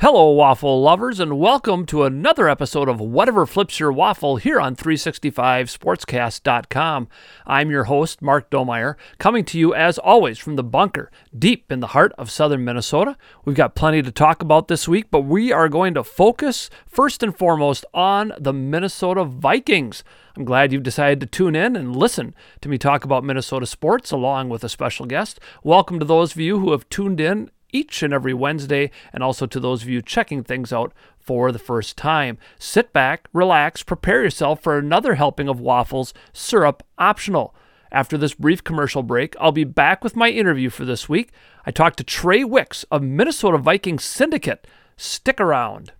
Hello, waffle lovers, and welcome to another episode of Whatever Flips Your Waffle here on 365sportscast.com. I'm your host, Mark Domeyer, coming to you as always from the bunker deep in the heart of southern Minnesota. We've got plenty to talk about this week, but we are going to focus first and foremost on the Minnesota Vikings. I'm glad you've decided to tune in and listen to me talk about Minnesota sports along with a special guest. Welcome to those of you who have tuned in each and every Wednesday, and also to those of you checking things out for the first time. Sit back, relax, prepare yourself for another helping of waffles, syrup optional. After this brief commercial break, I'll be back with my interview for this week. I talked to Trai Wicks of Minnesota Vikings Syndicate. Stick around.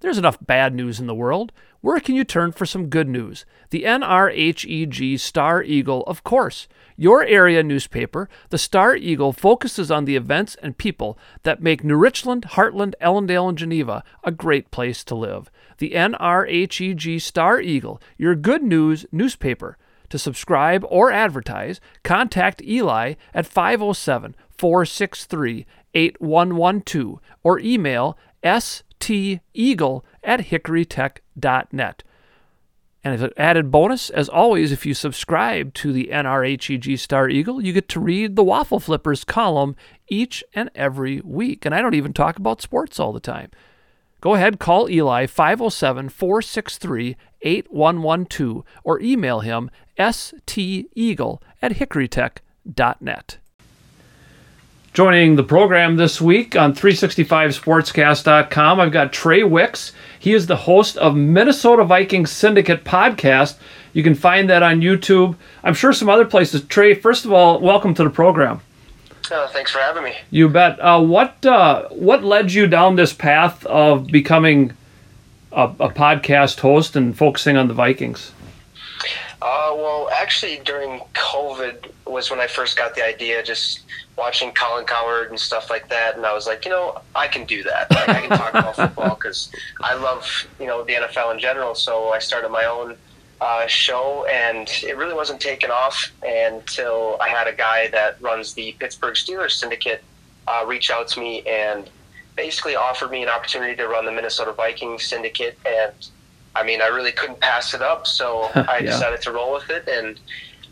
There's enough bad news in the world. Where can you turn for some good news? The NRHEG Star Eagle, of course. Your area newspaper, the Star Eagle, focuses on the events and people that make New Richland, Hartland, Ellendale, and Geneva a great place to live. The NRHEG Star Eagle, your good news newspaper. To subscribe or advertise, contact Eli at 507 463 8112 or email steagle at hickorytech.net. And as an added bonus, as always, if you subscribe to the NRHEG Star Eagle, you get to read the Waffle Flippers column each and every week. And I don't even talk about sports all the time. Go ahead, call Eli 507 463 8112 or email him steagle at hickorytech.net. Joining the program this week on 365sportscast.com, I've got Trai Wicks. He is the host of Minnesota Vikings Syndicate podcast. You can find that on YouTube. I'm sure some other places. Trai, first of all, welcome to the program. Uh, thanks for having me. You bet. Uh, what uh, what led you down this path of becoming a, a podcast host and focusing on the Vikings? Uh, well, actually, during COVID was when I first got the idea. Just watching Colin Cowherd and stuff like that, and I was like, you know, I can do that. Like, I can talk about football because I love, you know, the NFL in general. So I started my own uh, show, and it really wasn't taken off until I had a guy that runs the Pittsburgh Steelers syndicate uh, reach out to me and basically offered me an opportunity to run the Minnesota Vikings syndicate, and I mean, I really couldn't pass it up, so I Yeah. decided to roll with it, and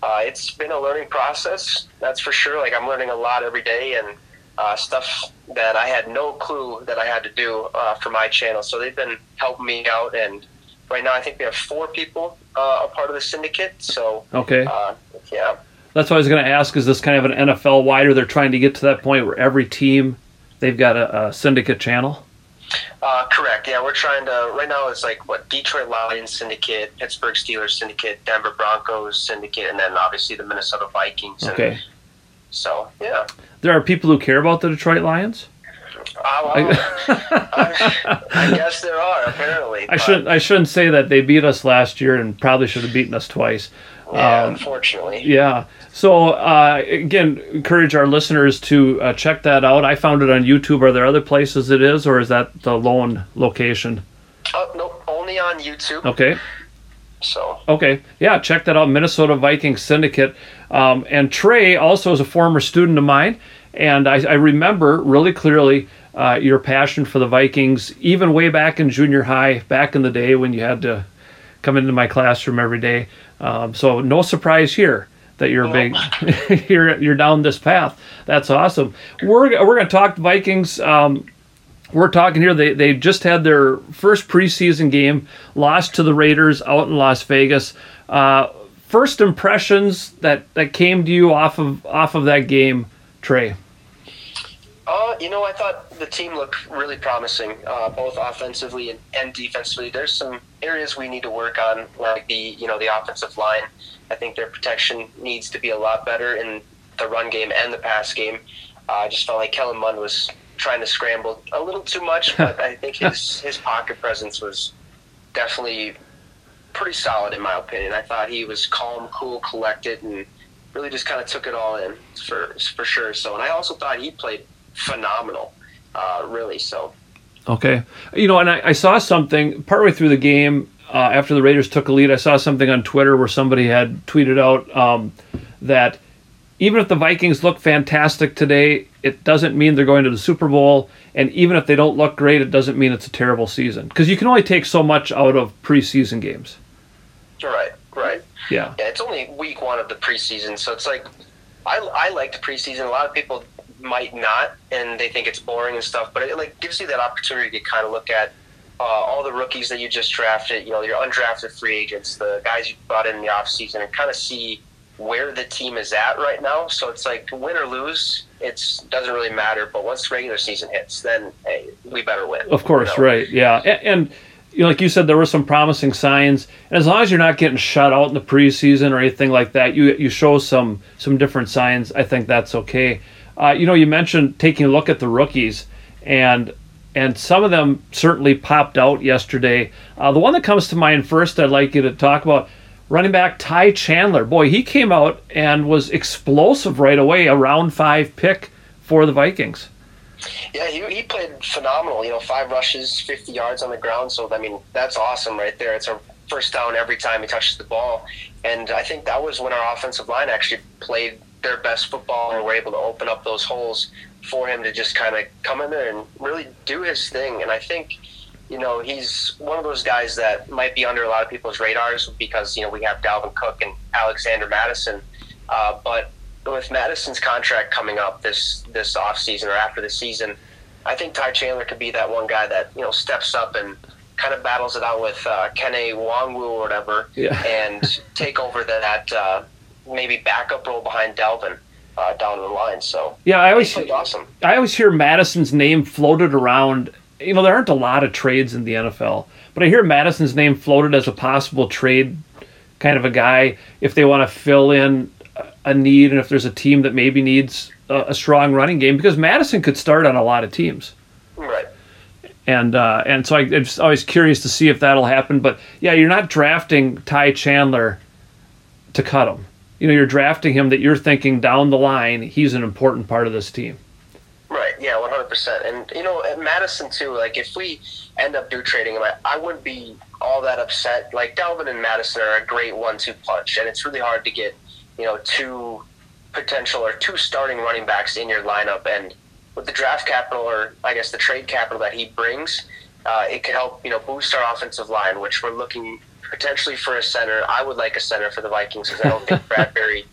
uh, it's been a learning process. That's for sure. Like I'm learning a lot every day, and uh, stuff that I had no clue that I had to do uh, for my channel. So they've been helping me out, and right now I think we have four people uh, a part of the syndicate. So Okay. uh, yeah, That's what I was going to ask. Is this kind of an NFL wide, or they're trying to get to that point where every team they've got a, a syndicate channel? Uh, correct. Yeah, we're trying to. Right now it's like what Detroit Lions syndicate, Pittsburgh Steelers syndicate, Denver Broncos syndicate, and then obviously the Minnesota Vikings. And Okay. So yeah. There are people who care about the Detroit Lions. Uh, well, I, I guess there are apparently. I shouldn't. I shouldn't say that they beat us last year and probably should have beaten us twice. Yeah, Um, unfortunately. Yeah. So uh, again, encourage our listeners to uh, check that out. I found it on YouTube. Are there other places it is, or is that the lone location? Oh, no, only on YouTube. Okay. So Okay. Yeah, check that out. Minnesota Vikings Syndicate. Um, and Trai also is a former student of mine, and I, I remember really clearly uh, your passion for the Vikings, even way back in junior high, back in the day when you had to come into my classroom every day. Um, so no surprise here that you're big you're you're down this path. That's awesome. We're we're going to talk Vikings. Um, we're talking here. They they just had their first preseason game, lost to the Raiders out in Las Vegas. Uh, first impressions that that came to you off of off of that game, Trai. Uh, you know, I thought the team looked really promising, uh, both offensively and, and defensively. There's some areas we need to work on, like the you know the offensive line. I think their protection needs to be a lot better in the run game and the pass game. Uh, I just felt like Kellen Mond was trying to scramble a little too much, but I think his his pocket presence was definitely pretty solid in my opinion. I thought he was calm, cool, collected, and really just kind of took it all in for for sure. So, and I also thought he played phenomenal, uh, really. So, Okay. You know, and I, I saw something partway through the game uh, after the Raiders took a lead. I saw something on Twitter where somebody had tweeted out um, that even if the Vikings look fantastic today, it doesn't mean they're going to the Super Bowl. And even if they don't look great, it doesn't mean it's a terrible season because you can only take so much out of preseason games. Right, right. Yeah. Yeah, it's only week one of the preseason, so it's like I, I like the preseason. A lot of people might not, and they think it's boring and stuff. But it like gives you that opportunity to kind of look at uh, all the rookies that you just drafted, you know, your undrafted free agents, the guys you brought in, the offseason, and kind of see where the team is at right now. So it's like win or lose, it doesn't really matter. But once the regular season hits, then hey, we better win. Of course, you know? right? Yeah, and, and you know, like you said, there were some promising signs, and as long as you're not getting shut out in the preseason or anything like that, you you show some some different signs. I think that's okay. Uh, you know, you mentioned taking a look at the rookies, and and some of them certainly popped out yesterday. Uh, the one that comes to mind first, I'd like you to talk about running back Ty Chandler. Boy, he came out and was explosive right away, a round five pick for the Vikings. Yeah, he, he played phenomenal. You know, five rushes, 50 yards on the ground. So, I mean, that's awesome right there. It's a first down every time he touches the ball. And I think that was when our offensive line actually played their best football and were able to open up those holes for him to just kind of come in there and really do his thing. And I think, you know, he's one of those guys that might be under a lot of people's radars because, you know, we have Dalvin Cook and Alexander Mattison. Uh, but with Mattison's contract coming up this this off season or after the season, I think Ty Chandler could be that one guy that you know steps up and kind of battles it out with uh, Nwangwu or whatever, yeah. and take over that uh, maybe backup role behind Dalvin. Uh, down the line, so yeah, I always awesome. I always hear Mattison's name floated around. You know, there aren't a lot of trades in the NFL, but I hear Mattison's name floated as a possible trade kind of a guy if they want to fill in a need and if there's a team that maybe needs a, a, strong running game because Mattison could start on a lot of teams. Right. And uh, and so I, am just always curious to see if that'll happen. But yeah, you're not drafting Ty Chandler to cut him. You know, you're drafting him that you're thinking down the line he's an important part of this team. Right. Yeah. One hundred percent. And you know, at Mattison too. Like if we end up do trading him, I, I wouldn't be all that upset. Like Dalvin and Mattison are a great one-two punch, and it's really hard to get you know, two potential or two starting running backs in your lineup. And with the draft capital, or I guess the trade capital that he brings, uh, it could help, you know, boost our offensive line, which we're looking potentially for a center. I would like a center for the Vikings because I don't think Bradbury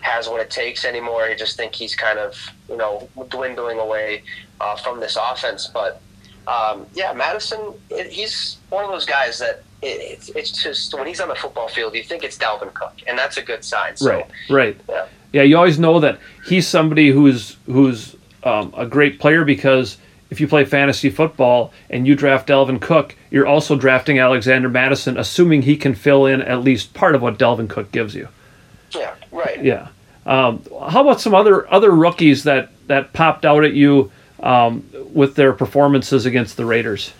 has what it takes anymore. I just think he's kind of, you know, dwindling away uh, from this offense. But um, yeah, Mattison, it, he's one of those guys that it, it's just when he's on the football field, you think it's Dalvin Cook, and that's a good sign. So, right, right. Yeah. yeah, you always know that he's somebody who's who's um, a great player because if you play fantasy football and you draft Dalvin Cook, you're also drafting Alexander Mattison, assuming he can fill in at least part of what Dalvin Cook gives you. Yeah, right. Yeah. Um, how about some other other rookies that that popped out at you um, with their performances against the Raiders?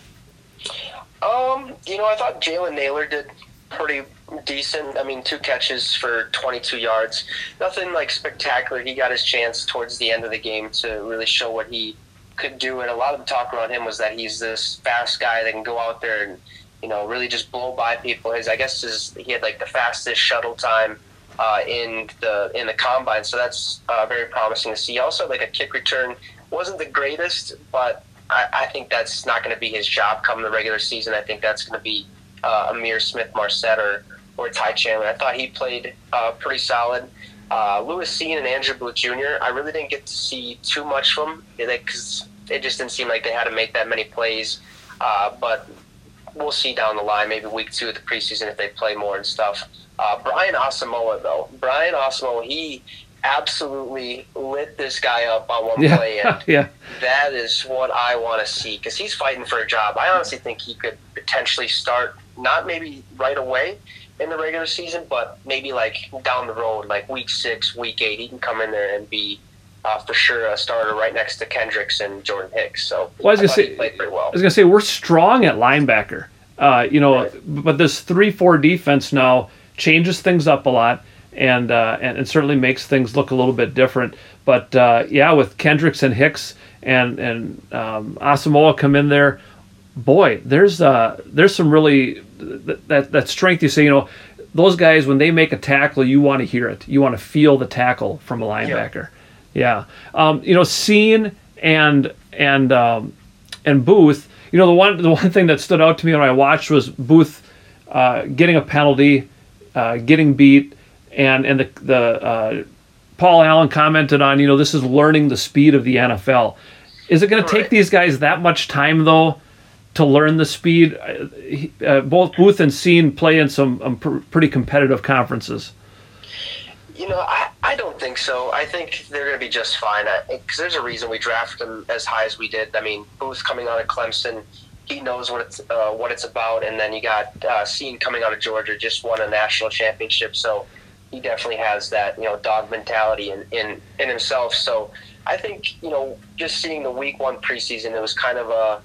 Um, you know, I thought Jalen Nailor did pretty decent. I mean, two catches for 22 yards. Nothing like spectacular. He got his chance towards the end of the game to really show what he could do. And a lot of the talk around him was that he's this fast guy that can go out there and, you know, really just blow by people. His, I guess, his, he had like the fastest shuttle time uh, in the in the combine. So that's uh, very promising to see. Also, like a kick return wasn't the greatest, but I, I think that's not going to be his job come the regular season. I think that's going to be uh, Ihmir Smith-Marsette or, or Ty Chandler. I thought he played uh, pretty solid. Uh, Lewis Cine and Andrew Booth Jr., I really didn't get to see too much from them because it just didn't seem like they had to make that many plays. Uh, but we'll see down the line, maybe week two of the preseason if they play more and stuff. Uh, Brian Asamoah, though. Brian Asamoah, he absolutely lit this guy up on one yeah. play, and yeah. that is what I want to see because he's fighting for a job. I honestly think he could potentially start, not maybe right away in the regular season, but maybe like down the road, like week six, week eight, he can come in there and be uh, for sure a starter right next to Kendricks and Jordan Hicks. So well, I was gonna say, well. I was gonna say we're strong at linebacker. Uh, you know, right. but this three-four defense now changes things up a lot and uh, and it certainly makes things look a little bit different. But uh, yeah, with Kendricks and Hicks and and um, Asamoah come in there, boy, there's uh, there's some really that that strength. You say, you know, those guys when they make a tackle, you want to hear it. You want to feel the tackle from a linebacker. Yeah, um, you know, Cine and and um, and Booth. You know, the one the one thing that stood out to me when I watched was Booth uh, getting a penalty, uh, getting beat, and and the the uh, Paul Allen commented on you know this is learning the speed of the NFL. Is it going to take these guys that much time though to learn the speed? Uh, uh both Booth and Cine play in some um, pr- pretty competitive conferences. You know, I, I don't think so. I think they're going to be just fine. Because there's a reason we drafted them as high as we did. I mean, Booth coming out of Clemson, he knows what it's uh, what it's about. And then you got uh, Cine coming out of Georgia, just won a national championship. So he definitely has that you know dog mentality in in, in himself. So I think you know just seeing the week one preseason, it was kind of a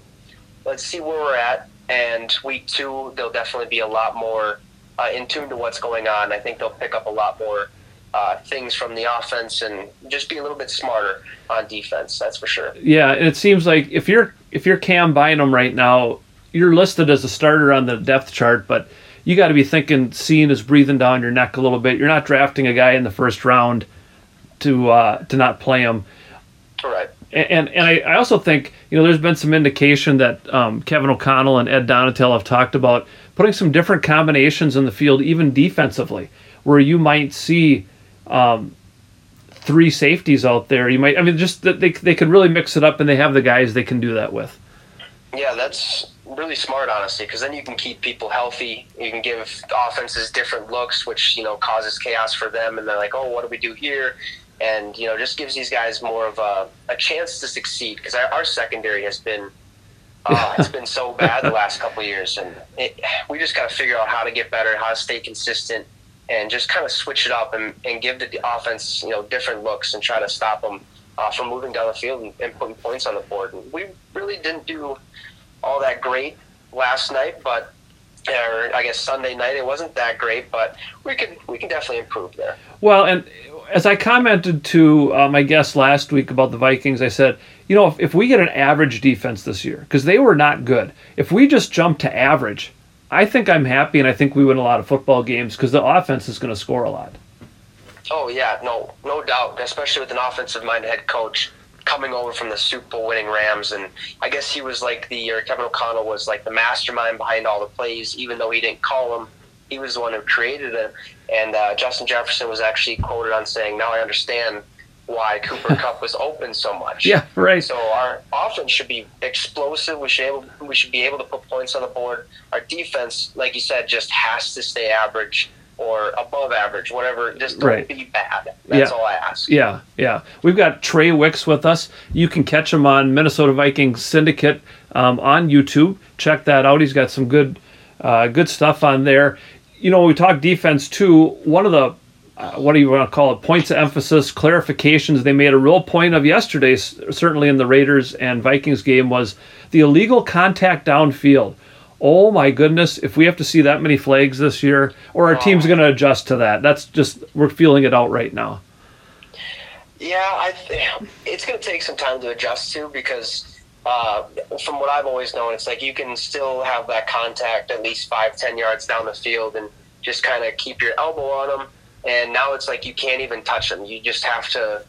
let's see where we're at. And week two, they'll definitely be a lot more uh, in tune to what's going on. I think they'll pick up a lot more uh, things from the offense and just be a little bit smarter on defense. That's for sure. Yeah, and it seems like if you're if you're Cam Bynum right now, you're listed as a starter on the depth chart, but you got to be thinking Cine is breathing down your neck a little bit. You're not drafting a guy in the first round to uh, to not play him. Right. And and I, I also think you know there's been some indication that um, Kevin O'Connell and Ed Donatell have talked about putting some different combinations in the field, even defensively, where you might see um, three safeties out there. You might I mean just that they they could really mix it up, and they have the guys they can do that with. Yeah, that's really smart, honestly, because then you can keep people healthy. You can give offenses different looks, which you know causes chaos for them, and they're like, "Oh, what do we do here?" And you know, just gives these guys more of a, a chance to succeed because our secondary has been uh, it's been so bad the last couple years, and it, we just got to figure out how to get better, how to stay consistent, and just kind of switch it up and, and give the offense you know different looks and try to stop them uh, from moving down the field and, and putting points on the board. And we really didn't do all that great last night, but or I guess Sunday night it wasn't that great, but we can we can definitely improve there. Well, and as I commented to uh, my guest last week about the Vikings, I said, you know, if, if we get an average defense this year, because they were not good, if we just jump to average, I think I'm happy, and I think we win a lot of football games because the offense is going to score a lot. Oh yeah, no, no doubt, especially with an offensive-minded head coach coming over from the Super Bowl winning Rams, and I guess he was like the or Kevin O'Connell was like the mastermind behind all the plays, even though he didn't call them. He was the one who created it, and uh, Justin Jefferson was actually quoted on saying, "Now I understand why Cooper Kupp was open so much." Yeah, right. So our offense should be explosive. We should able, we should be able to put points on the board. Our defense, like you said, just has to stay average or above average, whatever. Just don't right. be bad. That's yeah. all I ask. Yeah, yeah. We've got Trai Wicks with us. You can catch him on Minnesota Vikings Syndicate um, on YouTube. Check that out. He's got some good, uh, good stuff on there. You know, we talk defense too. One of the uh, what do you want to call it? Points of emphasis, clarifications they made a real point of yesterday, certainly in the Raiders and Vikings game, was the illegal contact downfield oh my goodness, if we have to see that many flags this year, or our team's going to adjust to that. That's just we're feeling it out right now. Yeah, I th- it's going to take some time to adjust to because uh, from what I've always known, it's like you can still have that contact at least five, ten yards down the field and just kind of keep your elbow on them. And now it's like you can't even touch them. You just have to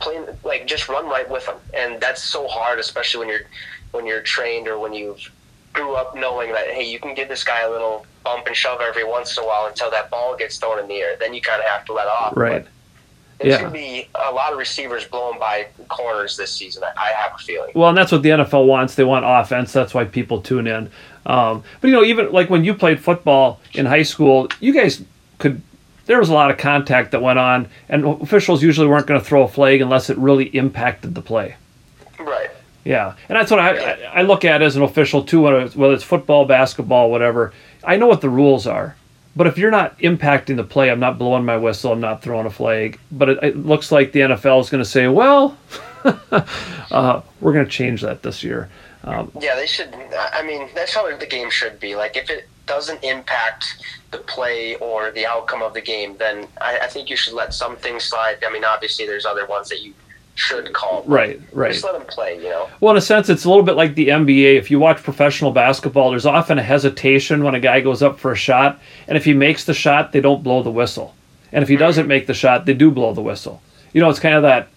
play, like just run right with them, and that's so hard, especially when you're when you're trained or when you've grew up knowing that hey, you can give this guy a little bump and shove every once in a while until that ball gets thrown in the air. Then you kind of have to let off. Right. But there's yeah. going to be a lot of receivers blowing by corners this season. I have a feeling. Well, and that's what the NFL wants. They want offense. That's why people tune in. Um, but you know, even like when you played football in high school, you guys could. There was a lot of contact that went on, and officials usually weren't going to throw a flag unless it really impacted the play. Right. Yeah, and that's what I I look at as an official too, whether it's, whether it's football, basketball, whatever. I know what the rules are, but if you're not impacting the play, I'm not blowing my whistle, I'm not throwing a flag. But it, it looks like the NFL is going to say, well, uh, we're going to change that this year. Um, yeah, they should. I mean, that's how the game should be. Like, if it doesn't impact the play or the outcome of the game, then I, I think you should let some things slide. I mean, obviously, there's other ones that you should call. Right, right. Just let them play, you know. Well, in a sense, it's a little bit like the NBA. If you watch professional basketball, there's often a hesitation when a guy goes up for a shot, and if he makes the shot, they don't blow the whistle, and if he doesn't make the shot, they do blow the whistle. You know, it's kind of that.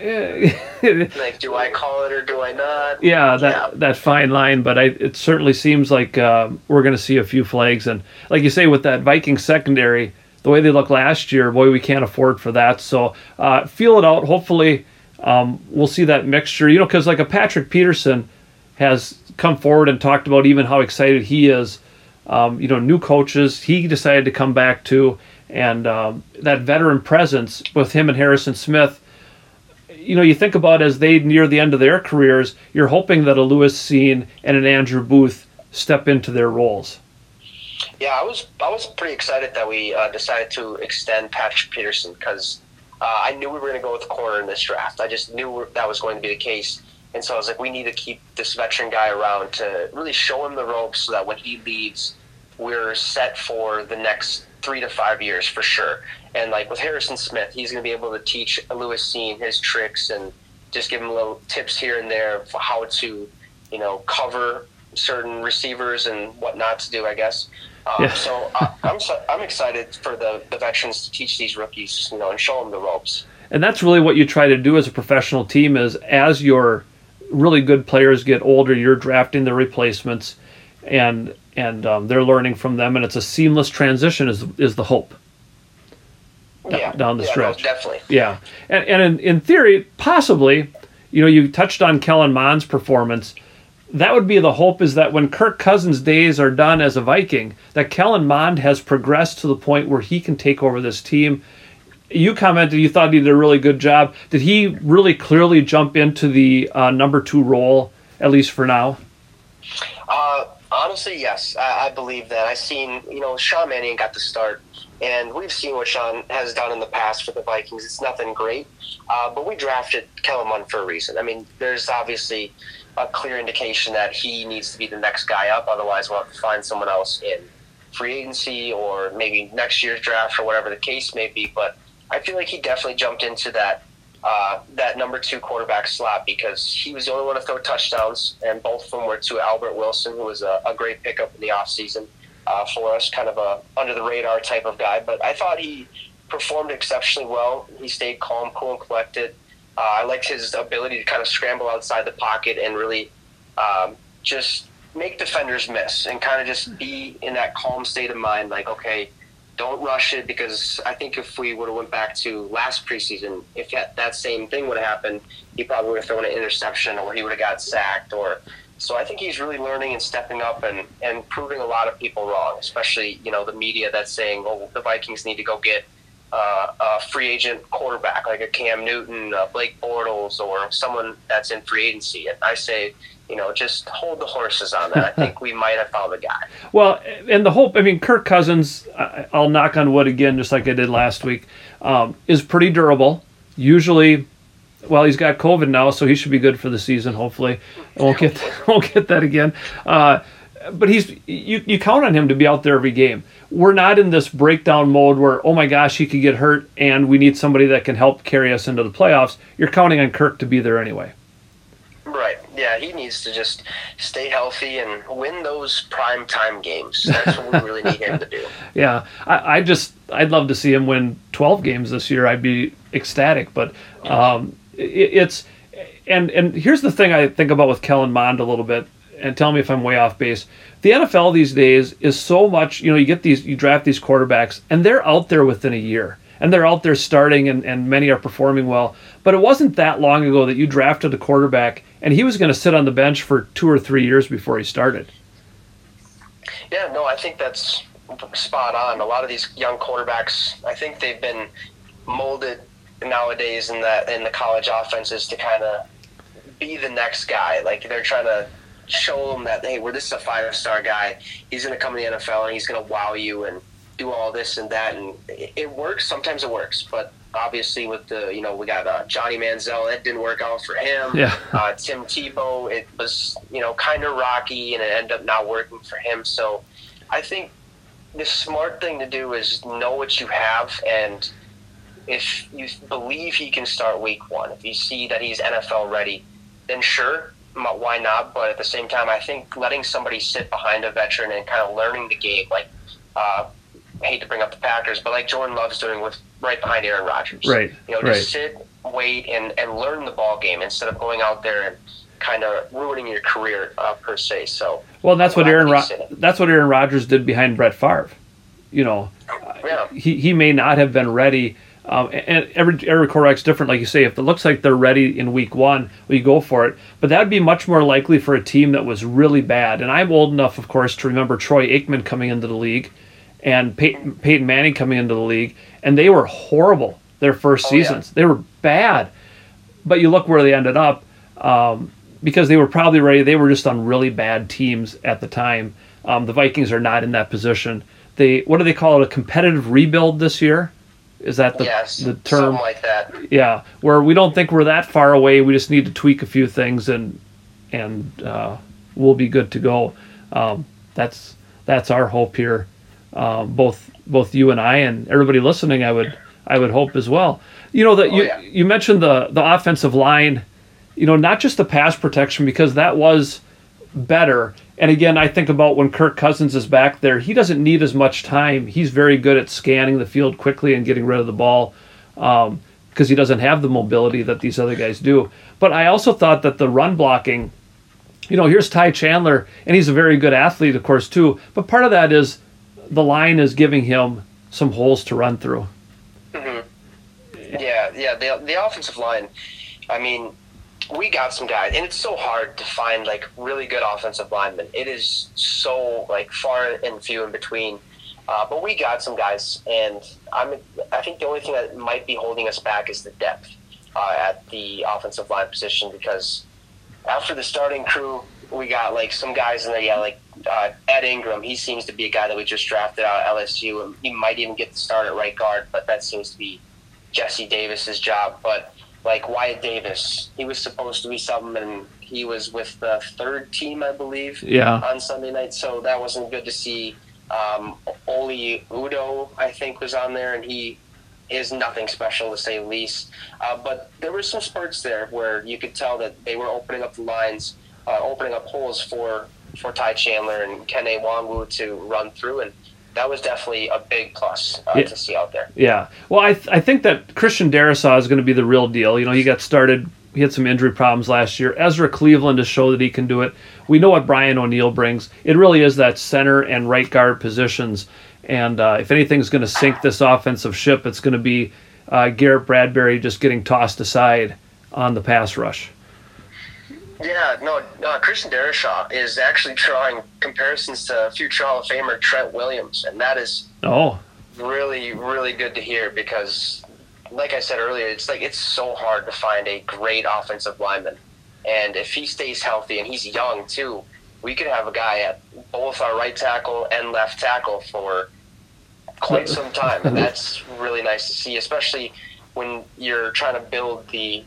like, do I call it or do I not? Yeah, that yeah. that fine line. But I, it certainly seems like uh, we're going to see a few flags, and like you say, with that Viking secondary, the way they looked last year, boy, we can't afford for that. So uh, feel it out. Hopefully, um, we'll see that mixture. You know, because like a Patrick Peterson has come forward and talked about even how excited he is. Um, you know, new coaches he decided to come back to, and um, that veteran presence with him and Harrison Smith. You know, you think about as they near the end of their careers, you're hoping that a Lewis Cine and an Andrew Booth step into their roles. Yeah, I was I was pretty excited that we uh, decided to extend Patrick Peterson because uh, I knew we were going to go with corner in this draft. I just knew that was going to be the case, and so I was like, we need to keep this veteran guy around to really show him the ropes so that when he leaves, we're set for the next three to five years for sure. And like with Harrison Smith, he's going to be able to teach Lewis Cine his tricks and just give him little tips here and there for how to, you know, cover certain receivers and what not to do, I guess. Um, yeah. so I, I'm so, I'm excited for the, the veterans to teach these rookies, you know, and show them the ropes. And that's really what you try to do as a professional team is as your really good players get older, you're drafting the replacements, and and um, they're learning from them, and it's a seamless transition. Is is the hope? Yeah, down the yeah, stretch. No, definitely. Yeah, and and in, in theory, possibly, you know, you touched on Kellen Mond's performance that would be the hope is that when Kirk Cousins' days are done as a Viking, that Kellen Mond has progressed to the point where he can take over this team. You commented you thought he did a really good job. Did he really clearly jump into the uh, number two role, at least for now? Uh, honestly, yes. I, I believe that. I've seen, you know, Sean Mannion got the start, and we've seen what Sean has done in the past for the Vikings. It's nothing great, uh, but we drafted Kellen Mond for a reason. I mean, there's obviously – a clear indication that he needs to be the next guy up. Otherwise, we'll have to find someone else in free agency or maybe next year's draft or whatever the case may be. But I feel like he definitely jumped into that uh, that number two quarterback slot because he was the only one to throw touchdowns, and both of them were to Albert Wilson, who was a, a great pickup in the offseason uh, for us, kind of a under the radar type of guy. But I thought he performed exceptionally well. He stayed calm, cool, and collected. Uh, I liked his ability to kind of scramble outside the pocket and really um, just make defenders miss and kind of just be in that calm state of mind. Like, okay, don't rush it because I think if we would have went back to last preseason, if that, that same thing would have happened, he probably would have thrown an interception or he would have got sacked or. So I think he's really learning and stepping up and, and proving a lot of people wrong, especially you know the media that's saying, "Oh, the Vikings need to go get uh, a free agent quarterback like a Cam Newton, uh, Blake Bortles, or someone that's in free agency. And I say, you know, just hold the horses on that. I think we might have found the guy. Well, and the hope, I mean, Kirk Cousins, I'll knock on wood again, just like I did last week, um, is pretty durable. Usually, well, he's got COVID now, so he should be good for the season. Hopefully, I won't get won't get that again. Uh, but he's you, you count on him to be out there every game. We're not in this breakdown mode where oh my gosh he could get hurt and we need somebody that can help carry us into the playoffs. You're counting on Kirk to be there anyway. Right. Yeah, he needs to just stay healthy and win those prime time games. That's what we really need him to do. Yeah, I, I, just I'd love to see him win 12 games this year. I'd be ecstatic. But um, it, it's and and here's the thing I think about with Kellen Mond a little bit and tell me if I'm way off base. The NFL these days is so much, you know, you get these, you draft these quarterbacks, and they're out there within a year. And they're out there starting, and, and many are performing well. But it wasn't that long ago that you drafted a quarterback, and he was going to sit on the bench for two or three years before he started. Yeah, no, I think that's spot on. A lot of these young quarterbacks, I think they've been molded nowadays in that in the college offenses to kind of be the next guy. Like they're trying to show them that hey, we're this is a five star guy. He's going to come to the NFL and he's going to wow you and do all this and that, and it, it works. Sometimes it works, but obviously with the you know we got uh, Johnny Manziel, it didn't work out for him. Yeah. Uh, Tim Tebow, it was you know kind of rocky, and it ended up not working for him. So I think the smart thing to do is know what you have and if you believe he can start week one, if you see that he's NFL ready, then sure, why not? But at the same time, I think letting somebody sit behind a veteran and kind of learning the game, like uh, I hate to bring up the Packers, but like Jordan Love's doing with right behind Aaron Rodgers. Right. You know, just right. sit, wait, and, and learn the ball game instead of going out there and kind of ruining your career uh, per se. So. Well, that's what Aaron. Ro- that's what Aaron Rodgers did behind Brett Favre. You know, yeah. he he may not have been ready um, and every every quarterback's different, like you say. If it looks like they're ready in week one, we go for it. But that would be much more likely for a team that was really bad. And I'm old enough, of course, to remember Troy Aikman coming into the league, and Peyton, Peyton Manning coming into the league, and they were horrible their first oh, seasons. Yeah. They were bad. But you look where they ended up, um, because they were probably ready. They were just on really bad teams at the time. Um, the Vikings are not in that position. They what do they call it? A competitive rebuild this year is that the, yes, the term? Like that. Yeah, where we don't think we're that far away. We just need to tweak a few things and and uh, we'll be good to go. Um, that's that's our hope here. Um, both both you and I and everybody listening, I would I would hope as well. You know that oh, you yeah. you mentioned the the offensive line. You know, not just the pass protection because that was better and again, I think about when Kirk Cousins is back there, he doesn't need as much time. He's very good at scanning the field quickly and getting rid of the ball because um, he doesn't have the mobility that these other guys do. But I also thought that the run blocking, you know, here's Ty Chandler, and he's a very good athlete, of course, too. But part of that is the line is giving him some holes to run through. Mm-hmm. Yeah, yeah. The, the offensive line, I mean, we got some guys, and it's so hard to find like really good offensive linemen. It is so like far and few in between. Uh, but we got some guys, and I'm. I think the only thing that might be holding us back is the depth uh, at the offensive line position because after the starting crew, we got like some guys in there. Yeah, like uh, Ed Ingram. He seems to be a guy that we just drafted out of LSU, and he might even get the start at right guard. But that seems to be Jesse Davis's job. But like Wyatt Davis. He was supposed to be something, and he was with the third team, I believe, yeah. on Sunday night. So that wasn't good to see. Um, Oli Udoh, I think, was on there, and he is nothing special to say the least. Uh, but there were some spurts there where you could tell that they were opening up the lines, uh, opening up holes for for Ty Chandler and Kene Nwangwu to run through, and that was definitely a big plus uh, yeah. to see out there. Yeah. Well, I, th- I think that Christian Darrisaw is going to be the real deal. You know, he got started, he had some injury problems last year. Ezra Cleveland has shown that he can do it. We know what Brian O'Neill brings. It really is that center and right guard positions. And uh, if anything's going to sink this offensive ship, it's going to be uh, Garrett Bradbury just getting tossed aside on the pass rush. Yeah, no, uh, Christian Darrisaw is actually drawing comparisons to future Hall of Famer Trent Williams, and that is oh. really really good to hear because, like I said earlier, it's like it's so hard to find a great offensive lineman, and if he stays healthy and he's young too, we could have a guy at both our right tackle and left tackle for quite some time, and that's really nice to see, especially when you're trying to build the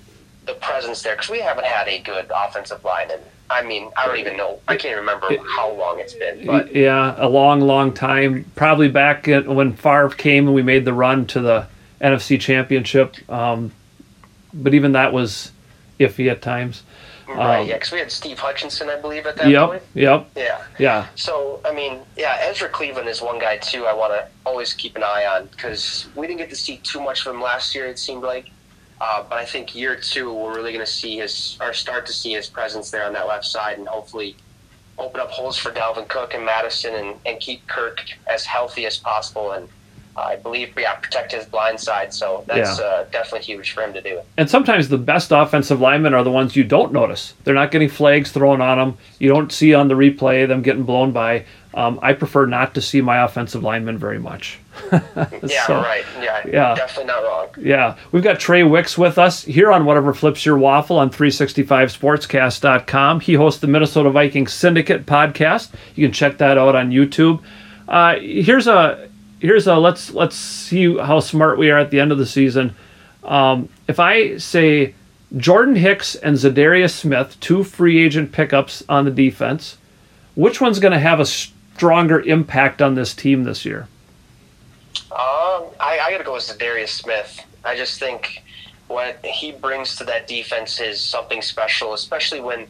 the presence there because we haven't had a good offensive line and I mean, I don't even know. I can't remember how long it's been. But yeah, a long, long time. Probably back when Favre came and we made the run to the NFC Championship. Um, but even that was iffy at times. Right. Um, yeah, because we had Steve Hutchinson, I believe, at that yep, point. Yep. Yeah. Yeah. So I mean, yeah, Ezra Cleveland is one guy too. I want to always keep an eye on because we didn't get to see too much of him last year. It seemed like. Uh, but I think year two, we're really going to see his or start to see his presence there on that left side, and hopefully open up holes for Dalvin Cook and Mattison, and, and keep Kirk as healthy as possible. And I believe, yeah, protect his blind side. So that's yeah. uh, definitely huge for him to do. And sometimes the best offensive linemen are the ones you don't notice. They're not getting flags thrown on them. You don't see on the replay them getting blown by. Um, I prefer not to see my offensive linemen very much. yeah, so, right. Yeah, yeah, definitely not wrong. Yeah, we've got Trai Wicks with us here on Whatever Flips Your Waffle on 365sportscast.com. He hosts the Minnesota Vikings Syndicate podcast. You can check that out on YouTube. Uh, here's a here's a let's let's see how smart we are at the end of the season. Um, if I say Jordan Hicks and Za'Darius Smith, two free agent pickups on the defense, which one's going to have a stronger impact on this team this year? Um, I, I got to go with Darius Smith. I just think what he brings to that defense is something special, especially when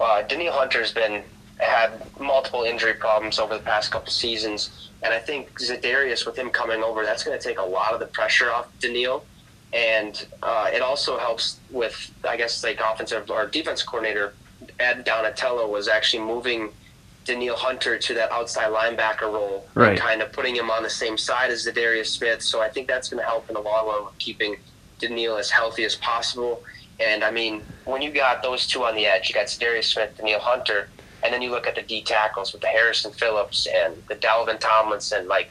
uh, Danielle Hunter's been had multiple injury problems over the past couple seasons, and I think Za'Darius with him coming over, that's going to take a lot of the pressure off Danielle, and uh, it also helps with I guess like offensive or defense coordinator Ed Donatello was actually moving. Danielle Hunter to that outside linebacker role, right. kind of putting him on the same side as Za'Darius Smith. So I think that's going to help in the long run with keeping Danielle as healthy as possible. And I mean, when you got those two on the edge, you got Darius Smith, Danielle Hunter, and then you look at the D tackles with the Harrison Phillips and the Dalvin Tomlinson. Like,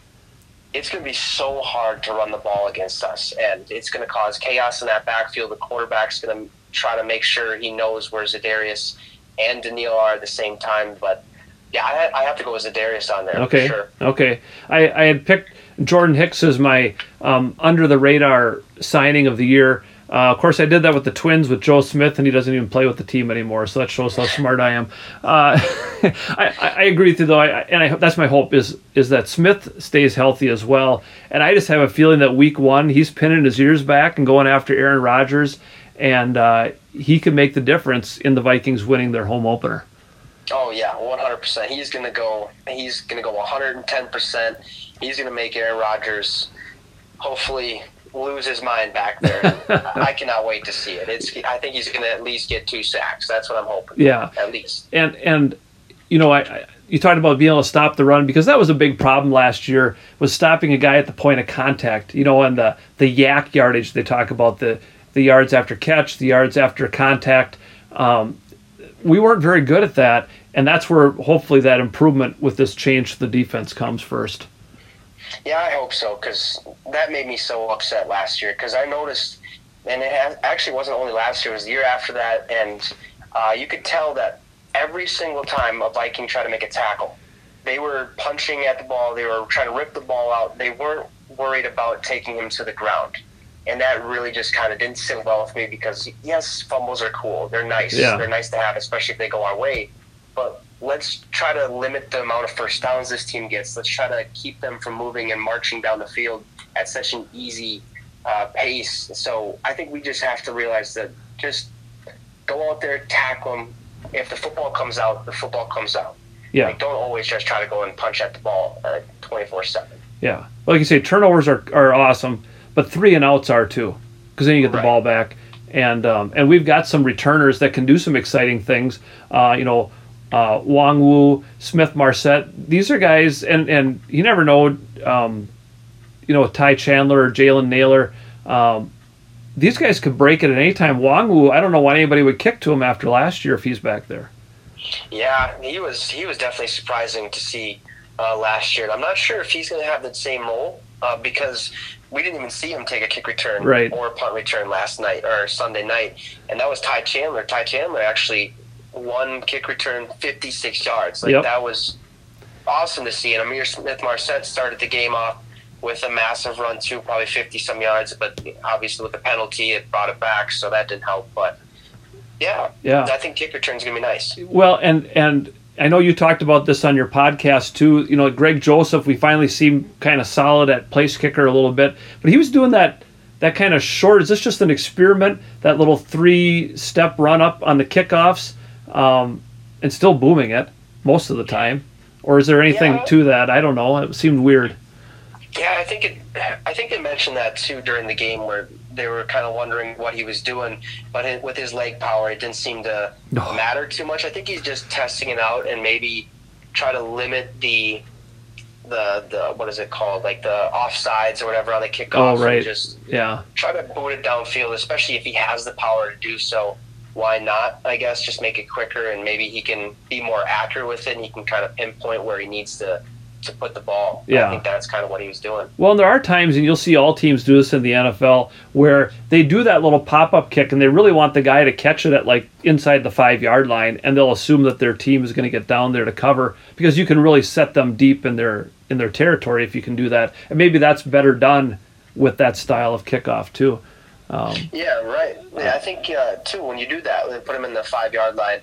it's going to be so hard to run the ball against us, and it's going to cause chaos in that backfield. The quarterback's going to try to make sure he knows where Za'Darius and Danielle are at the same time. But yeah, I, I have to go with Za'Darius on there. Okay. Sure. Okay. I, I had picked Jordan Hicks as my um, under the radar signing of the year. Uh, of course, I did that with the Twins with Joe Smith, and he doesn't even play with the team anymore. So that shows how smart I am. Uh, I, I, agree with you though, I, and I, that's my hope is is that Smith stays healthy as well. And I just have a feeling that Week One he's pinning his ears back and going after Aaron Rodgers, and uh, he could make the difference in the Vikings winning their home opener. Oh yeah, one hundred percent. He's gonna go. He's gonna go one hundred and ten percent. He's gonna make Aaron Rodgers hopefully lose his mind back there. I cannot wait to see it. It's. I think he's gonna at least get two sacks. That's what I'm hoping. Yeah, at least. And and you know I, I you talked about being able to stop the run because that was a big problem last year was stopping a guy at the point of contact. You know, and the the YAC yardage they talk about the the yards after catch, the yards after contact. Um, we weren't very good at that, and that's where hopefully that improvement with this change to the defense comes first. Yeah, I hope so because that made me so upset last year because I noticed, and it actually wasn't only last year; it was the year after that, and uh, you could tell that every single time a Viking tried to make a tackle, they were punching at the ball, they were trying to rip the ball out, they weren't worried about taking him to the ground and that really just kind of didn't sit well with me because yes, fumbles are cool. They're nice. Yeah. They're nice to have, especially if they go our way. But let's try to limit the amount of first downs this team gets. Let's try to keep them from moving and marching down the field at such an easy uh, pace. So I think we just have to realize that just go out there, tackle them. If the football comes out, the football comes out. Yeah. Like, don't always just try to go and punch at the ball twenty four seven. Yeah. Like you say, turnovers are, are awesome but three and outs are too, because then you get the right. ball back, and um, and we've got some returners that can do some exciting things. Uh, you know, uh, Nwangwu, Smith Marsette. These are guys, and and you never know. Um, you know, Ty Chandler or Jalen Nailor. Um, these guys could break it at any time. Nwangwu, I don't know why anybody would kick to him after last year if he's back there. Yeah, he was he was definitely surprising to see uh, last year. I'm not sure if he's going to have the same role uh, because we didn't even see him take a kick return right. or punt return last night or Sunday night, and that was Ty Chandler. Ty Chandler actually one kick return, 56 yards. Like yep. that was awesome to see. And Ihmir Smith Marsette started the game off with a massive run too, probably 50 some yards, but obviously with the penalty, it brought it back, so that didn't help. But yeah, yeah, I think kick return's gonna be nice. Well, and and I know you talked about this on your podcast too. You know, Greg Joseph, we finally see him kind of solid at place kicker a little bit, but he was doing that that kind of short. Is this just an experiment? That little three step run up on the kickoffs, um, and still booming it most of the time, or is there anything yeah. to that? I don't know. It seemed weird. Yeah, I think it. I think they mentioned that too during the game where they were kind of wondering what he was doing, but it, with his leg power, it didn't seem to no. matter too much. I think he's just testing it out and maybe try to limit the the the what is it called like the offsides or whatever on the kickoff. Oh right. just yeah. Try to boot it downfield, especially if he has the power to do so. Why not? I guess just make it quicker and maybe he can be more accurate with it and he can kind of pinpoint where he needs to to put the ball. Yeah. I think that's kind of what he was doing. Well, and there are times, and you'll see all teams do this in the NFL, where they do that little pop up kick and they really want the guy to catch it at like inside the five yard line, and they'll assume that their team is going to get down there to cover because you can really set them deep in their in their territory if you can do that. And maybe that's better done with that style of kickoff too. Um, yeah, right. Yeah, I think uh, too when you do that, when put them in the five yard line,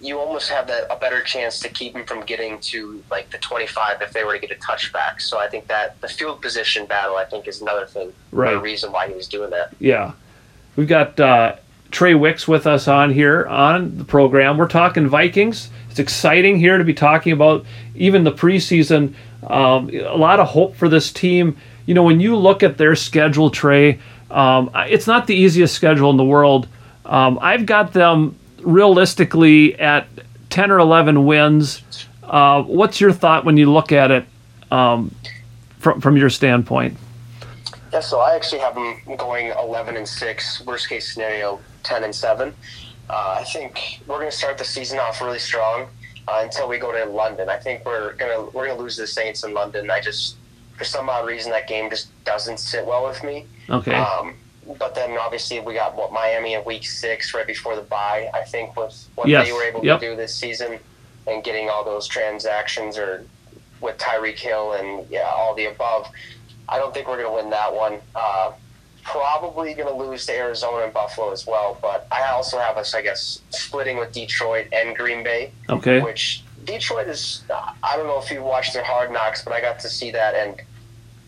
you almost have that a better chance to keep him from getting to like the 25 if they were to get a touchback. So I think that the field position battle, I think, is another thing, Right. a reason why he was doing that. Yeah. We've got uh, Trai Wicks with us on here on the program. We're talking Vikings. It's exciting here to be talking about even the preseason. Um, a lot of hope for this team. You know, when you look at their schedule, Trai, um, it's not the easiest schedule in the world. Um, I've got them realistically at 10 or 11 wins. Uh, what's your thought when you look at it um, from, from your standpoint? Yeah, so I actually have them going 11 and six. Worst case scenario, 10 and seven. Uh, I think we're going to start the season off really strong uh, until we go to London. I think we're gonna we're gonna lose the Saints in London. I just for some odd reason that game just doesn't sit well with me. Okay. Um, but then obviously we got what Miami in week six right before the bye. I think with what Yes, they were able yep. to do this season and getting all those transactions or with Tyreek Hill and yeah all the above. I don't think we're going to win that one. Uh, probably going to lose to Arizona and Buffalo as well. But I also have us, I guess, splitting with Detroit and Green Bay, Okay. which Detroit is. I don't know if you watched their Hard Knocks, but I got to see that, and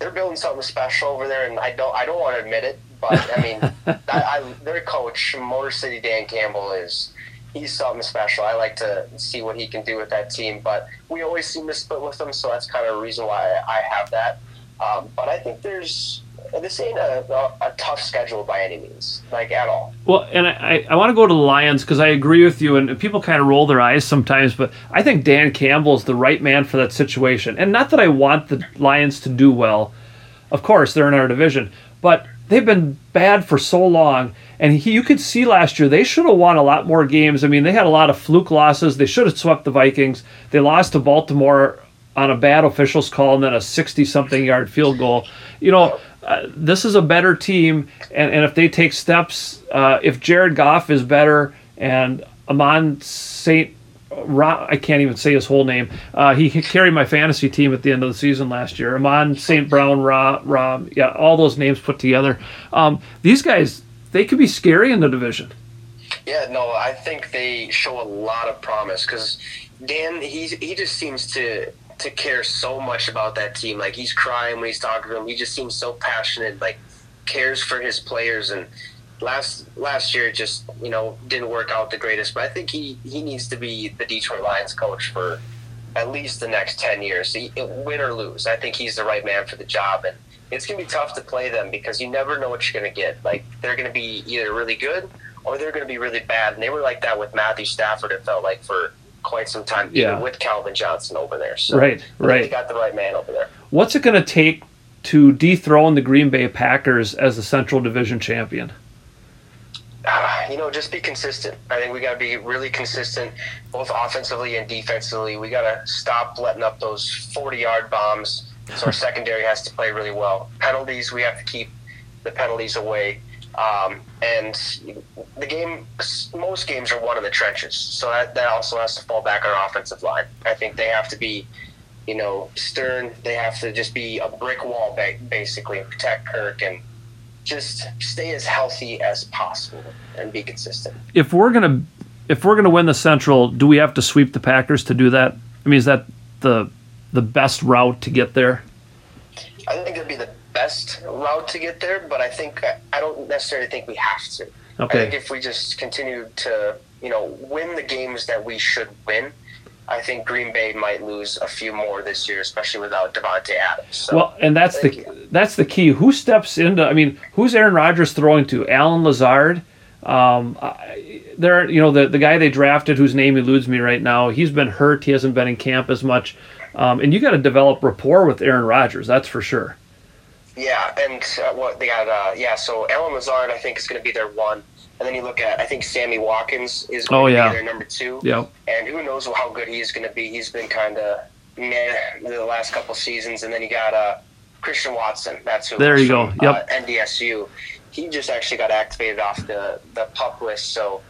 they're building something special over there. And I don't, I don't want to admit it, but I mean, I, I, their coach, Motor City Dan Campbell, is. He's something special. I like to see what he can do with that team, but we always seem to split with them, so that's kind of a reason why I have that. Um, but I think there's this ain't a, a, tough schedule by any means, like at all. Well, and I, I want to go to the Lions because I agree with you, and people kind of roll their eyes sometimes, but I think Dan Campbell is the right man for that situation. And not that I want the Lions to do well. Of course, they're in our division, but they've been bad for so long. And he, you could see last year they should have won a lot more games. I mean, they had a lot of fluke losses. They should have swept the Vikings. They lost to Baltimore on a bad officials call and then a 60 something yard field goal. You know, uh, this is a better team, and, and if they take steps, uh, if Jared Goff is better and Amon St. Ra- I can't even say his whole name. Uh, he carried my fantasy team at the end of the season last year. Amon St. Brown, Ra, Ra, yeah, all those names put together. Um, these guys, they could be scary in the division. Yeah, no, I think they show a lot of promise because Dan, he's he just seems to to care so much about that team. Like he's crying when he's talking to them. He just seems so passionate. Like cares for his players and. Last last year, just you know didn't work out the greatest, but I think he, he needs to be the Detroit Lions coach for at least the next ten years. He, win or lose, I think he's the right man for the job, and it's gonna be tough to play them because you never know what you're gonna get. Like they're gonna be either really good or they're gonna be really bad, and they were like that with Matthew Stafford. It felt like for quite some time, Yeah. with Calvin Johnson over there. So Right, right. They got the right man over there. What's it going to take to dethrone the Green Bay Packers as the Central Division champion? Ah, you know, just be consistent. I think we got to be really consistent, both offensively and defensively. We got to stop letting up those 40 yard bombs. So our secondary has to play really well. Penalties, we have to keep the penalties away. Um, and the game, most games are won in the trenches. So that, that also has to fall back on our offensive line. I think they have to be, you know, stern. They have to just be a brick wall, ba- basically, and protect Kirk and just stay as healthy as possible and be consistent. If we're going to if we're going to win the Central, do we have to sweep the Packers to do that? I mean, is that the the best route to get there? I think it'd be the best route to get there, but I think I don't necessarily think we have to. I Okay. think if we just continue to, you know, win the games that we should win, I think Green Bay might lose a few more this year, especially without Davante Adams. So, Well, and that's the you. that's the key. Who steps into? I mean, who's Aaron Rodgers throwing to? Allen Lazard. Um, I, there, you know, the the guy they drafted, whose name eludes me right now. He's been hurt. He hasn't been in camp as much. Um, and you got to develop rapport with Aaron Rodgers. That's for sure. Yeah, and uh, what they got, uh, yeah. So Allen Lazard, I think, is going to be their one, and then you look at, I think Sammy Watkins is going Oh, to yeah. be their number two. Yep. and who knows how good he's going to be. He's been kind of meh the last couple seasons, and then you got uh, Christian Watson. That's who. There you from, go. Yep. Uh, NDSU. He just actually got activated off the the pup list, so.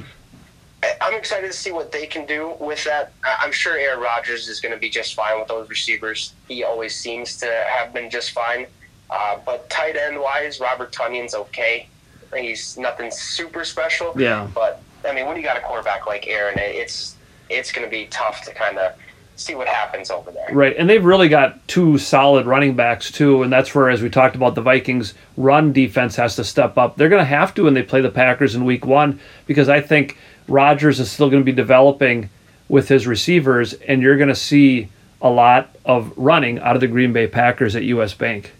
I'm excited to see what they can do with that. I'm sure Aaron Rodgers is going to be just fine with those receivers. He always seems to have been just fine. Uh, but tight end wise, Robert Tonyan's okay. He's nothing super special. Yeah. But I mean, when you got a quarterback like Aaron, it's it's going to be tough to kind of see what happens over there. Right, and they've really got two solid running backs too, and that's where, as we talked about, the Vikings' run defense has to step up. They're going to have to when they play the Packers in Week One because I think Rodgers is still going to be developing with his receivers, and you're going to see a lot of running out of the Green Bay Packers at US Bank.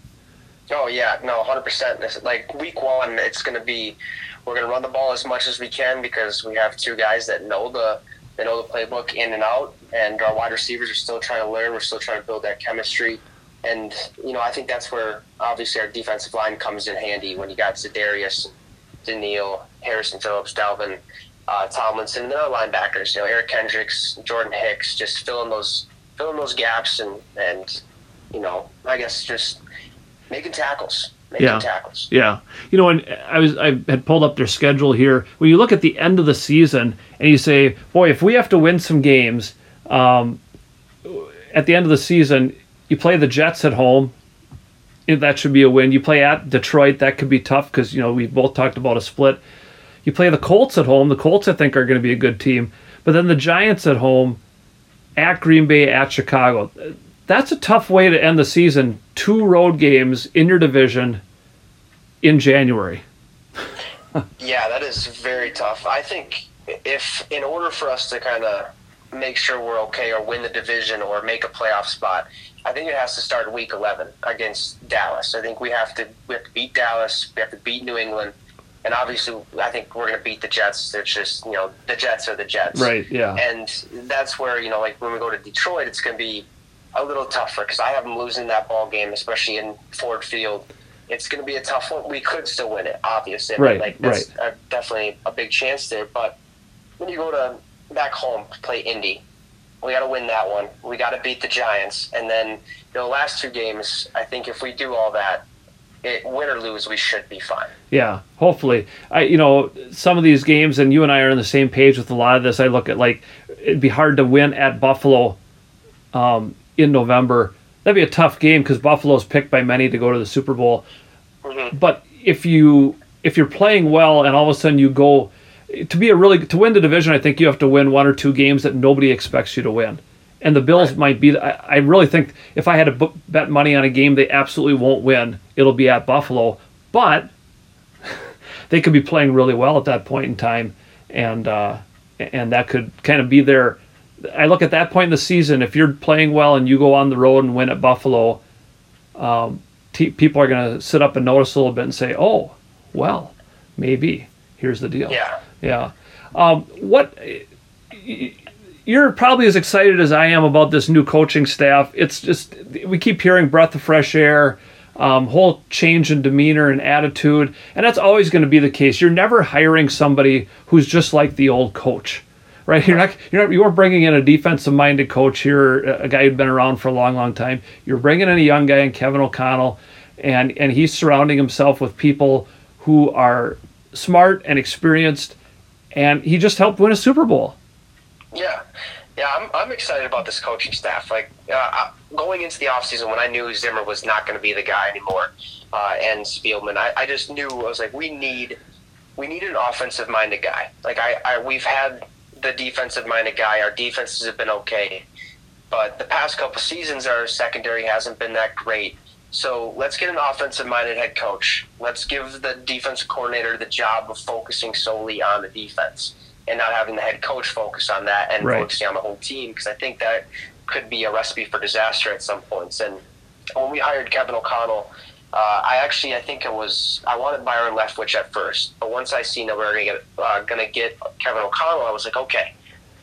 Oh yeah, no, hundred percent. Like week one, it's going to be we're going to run the ball as much as we can because we have two guys that know the they know the playbook in and out, and our wide receivers are still trying to learn. We're still trying to build that chemistry, and you know I think that's where obviously our defensive line comes in handy when you got Za'Darius, Danielle, Harrison Phillips, Dalvin, uh, Tomlinson, and then our linebackers. You know Eric Kendricks, Jordan Hicks, just filling those filling those gaps and and you know I guess just making tackles making Yeah. tackles. Yeah, you know, and I was I had pulled up their schedule here. When you look at the end of the season and you say, "Boy, if we have to win some games, um, at the end of the season, you play the Jets at home, that should be a win. You play at Detroit, that could be tough because you know we both talked about a split. You play the Colts at home. The Colts, I think, are going to be a good team. But then the Giants at home, at Green Bay, at Chicago. That's a tough way to end the season. Two road games in your division in January. Yeah, that is very tough. I think if in order for us to kind of make sure we're okay or win the division or make a playoff spot, I think it has to start week 11 against Dallas. I think we have to we have to beat Dallas, we have to beat New England, and obviously I think we're going to beat the Jets. They're just, you know, the Jets are the Jets. Right, yeah. And that's where, you know, like when we go to Detroit, it's going to be a little tougher because I have them losing that ball game, especially in Ford Field. It's going to be a tough one. We could still win it, obviously. Right, like that's uh, definitely a big chance there. But when you go to back home to play Indy, we got to win that one. We got to beat the Giants, and then the last two games. I think if we do all that, it, win or lose, we should be fine. Yeah, hopefully. I you know, some of these games and you and I are on the same page with a lot of this. I look at like it'd be hard to win at Buffalo um, in November. That'd be a tough game because Buffalo's picked by many to go to the Super Bowl. Mhm. But if you if you're playing well and all of a sudden you go to be a really to win the division, I think you have to win one or two games that nobody expects you to win. And the Bills Right. might be. I, I really think if I had to bet money on a game they absolutely won't win, it'll be at Buffalo. But they could be playing really well at that point in time, and uh, and that could kind of be their. I look at that point in the season. If you're playing well and you go on the road and win at Buffalo, um, t- people are going to sit up and notice a little bit and say, "Oh, well, maybe here's the deal." Yeah. Yeah. Um, what you're probably as excited as I am about this new coaching staff. It's just we keep hearing breath of fresh air, um, whole change in demeanor and attitude, and that's always going to be the case. You're never hiring somebody who's just like the old coach. Right, you're not you're not you weren't bringing in a defensive-minded coach here, a guy who'd been around for a long, long time. You're bringing in a young guy, in Kevin O'Connell, and and he's surrounding himself with people who are smart and experienced, and he just helped win a Super Bowl. Yeah, yeah, I'm, I'm excited about this coaching staff. Like uh, going into the offseason when I knew Zimmer was not going to be the guy anymore, uh, and Spielman, I, I just knew I was like, we need we need an offensive minded guy. Like I, I we've had the defensive minded guy. Our defenses have been okay, but the past couple seasons our secondary hasn't been that great. So let's get an offensive minded head coach. Let's give the defensive coordinator the job of focusing solely on the defense and not having the head coach focus on that and Right. focusing on the whole team because I think that could be a recipe for disaster at some points. And when we hired Kevin O'Connell, uh, I actually I think it was I wanted Byron Leftwich at first, but once I seen that we were gonna get uh, gonna get Kevin O'Connell, I was like, okay,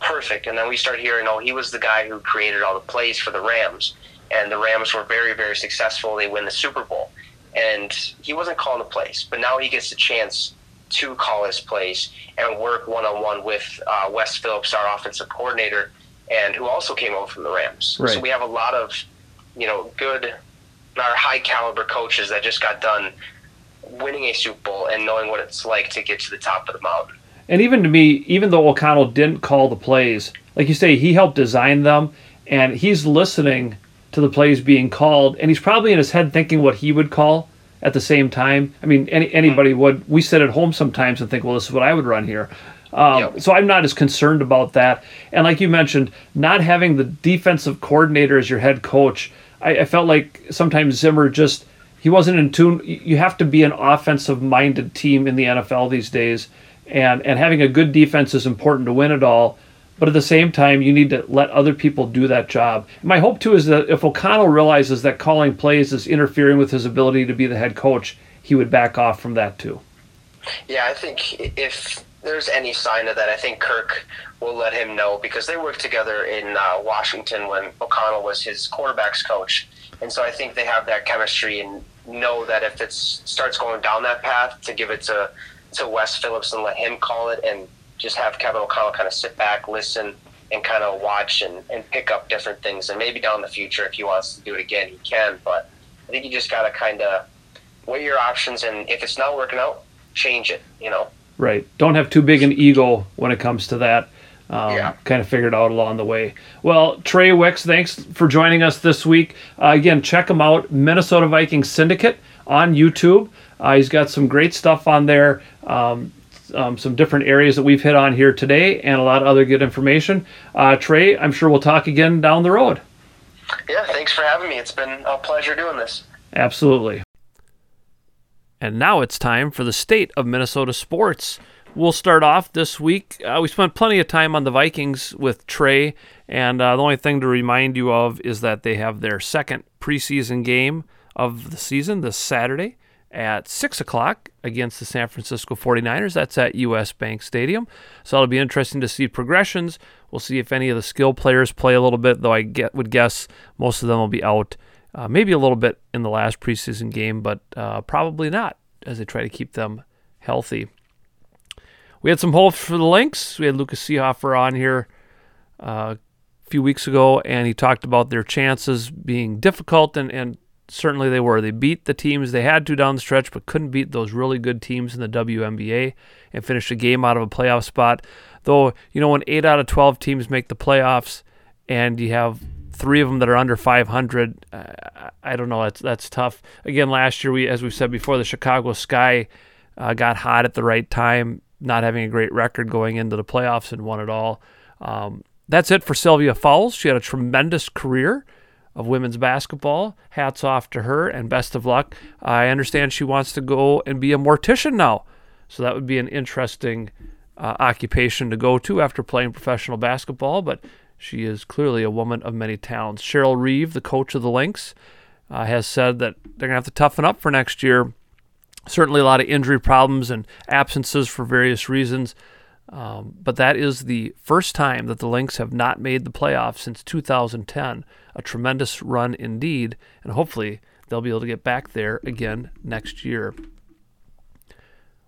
perfect. And then we start hearing, oh, he was the guy who created all the plays for the Rams, and the Rams were very very successful. They win the Super Bowl, and he wasn't calling the plays, but now he gets a chance to call his plays and work one on one with uh, Wes Phillips, our offensive coordinator, and who also came over from the Rams. Right. So we have a lot of, you know, good, our high caliber coaches that just got done winning a Super Bowl and knowing what it's like to get to the top of the mountain. And even to me, even though O'Connell didn't call the plays, like you say, he helped design them, and he's listening to the plays being called, and he's probably in his head thinking what he would call at the same time. I mean, any, anybody would. We sit at home sometimes and think, well, this is what I would run here. Um, Yep. So I'm not as concerned about that. And like you mentioned, not having the defensive coordinator as your head coach, I, I felt like sometimes Zimmer just he wasn't in tune. You have to be an offensive minded team in the NFL these days, and and having a good defense is important to win it all. But at the same time, you need to let other people do that job. My hope too is that if O'Connell realizes that calling plays is interfering with his ability to be the head coach, he would back off from that too. Yeah, I think if there's any sign of that, I think Kirk will let him know because they worked together in uh, Washington when O'Connell was his quarterbacks coach, and so I think they have that chemistry and know that if it starts going down that path, to give it to to Wes Phillips and let him call it, and just have Kevin O'Connell kind of sit back, listen, and kind of watch and, and pick up different things, and maybe down the future if he wants to do it again, he can. But I think you just got to kind of weigh your options, and if it's not working out, change it. You know. Right. Don't have too big an ego when it comes to that. Um, Yeah. Kind of figured out along the way. Well, Trai Wicks, thanks for joining us this week. Uh, again, check him out, Minnesota Vikings Syndicate on YouTube. Uh, he's got some great stuff on there, um, um, some different areas that we've hit on here today, and a lot of other good information. Uh, Trai, I'm sure we'll talk again down the road. Yeah. Thanks for having me. It's been a pleasure doing this. Absolutely. And now it's time for the state of Minnesota sports. We'll start off this week. Uh, we spent plenty of time on the Vikings with Trai, and uh, the only thing to remind you of is that they have their second preseason game of the season this Saturday at 6 o'clock against the San Francisco 49ers. That's at US Bank Stadium. So it'll be interesting to see progressions. We'll see if any of the skill players play a little bit, though I get, would guess most of them will be out uh, maybe a little bit in the last preseason game, but uh, probably not as they try to keep them healthy. We had some hopes for the Lynx. We had Lucas Seehofer on here uh, a few weeks ago, and he talked about their chances being difficult, and, and certainly they were. They beat the teams they had to down the stretch, but couldn't beat those really good teams in the WNBA and finished a game out of a playoff spot. Though, you know, when 8 out of 12 teams make the playoffs and you have three of them that are under 500, uh, I don't know. That's that's tough. Again, last year we, as we've said before, the Chicago Sky uh, got hot at the right time, not having a great record going into the playoffs and won it all. Um, that's it for Sylvia Fowles. She had a tremendous career of women's basketball. Hats off to her and best of luck. I understand she wants to go and be a mortician now, so that would be an interesting uh, occupation to go to after playing professional basketball. But she is clearly a woman of many talents. Cheryl Reeve, the coach of the Lynx, uh, has said that they're going to have to toughen up for next year. Certainly, a lot of injury problems and absences for various reasons. Um, but that is the first time that the Lynx have not made the playoffs since 2010. A tremendous run indeed, and hopefully they'll be able to get back there again next year.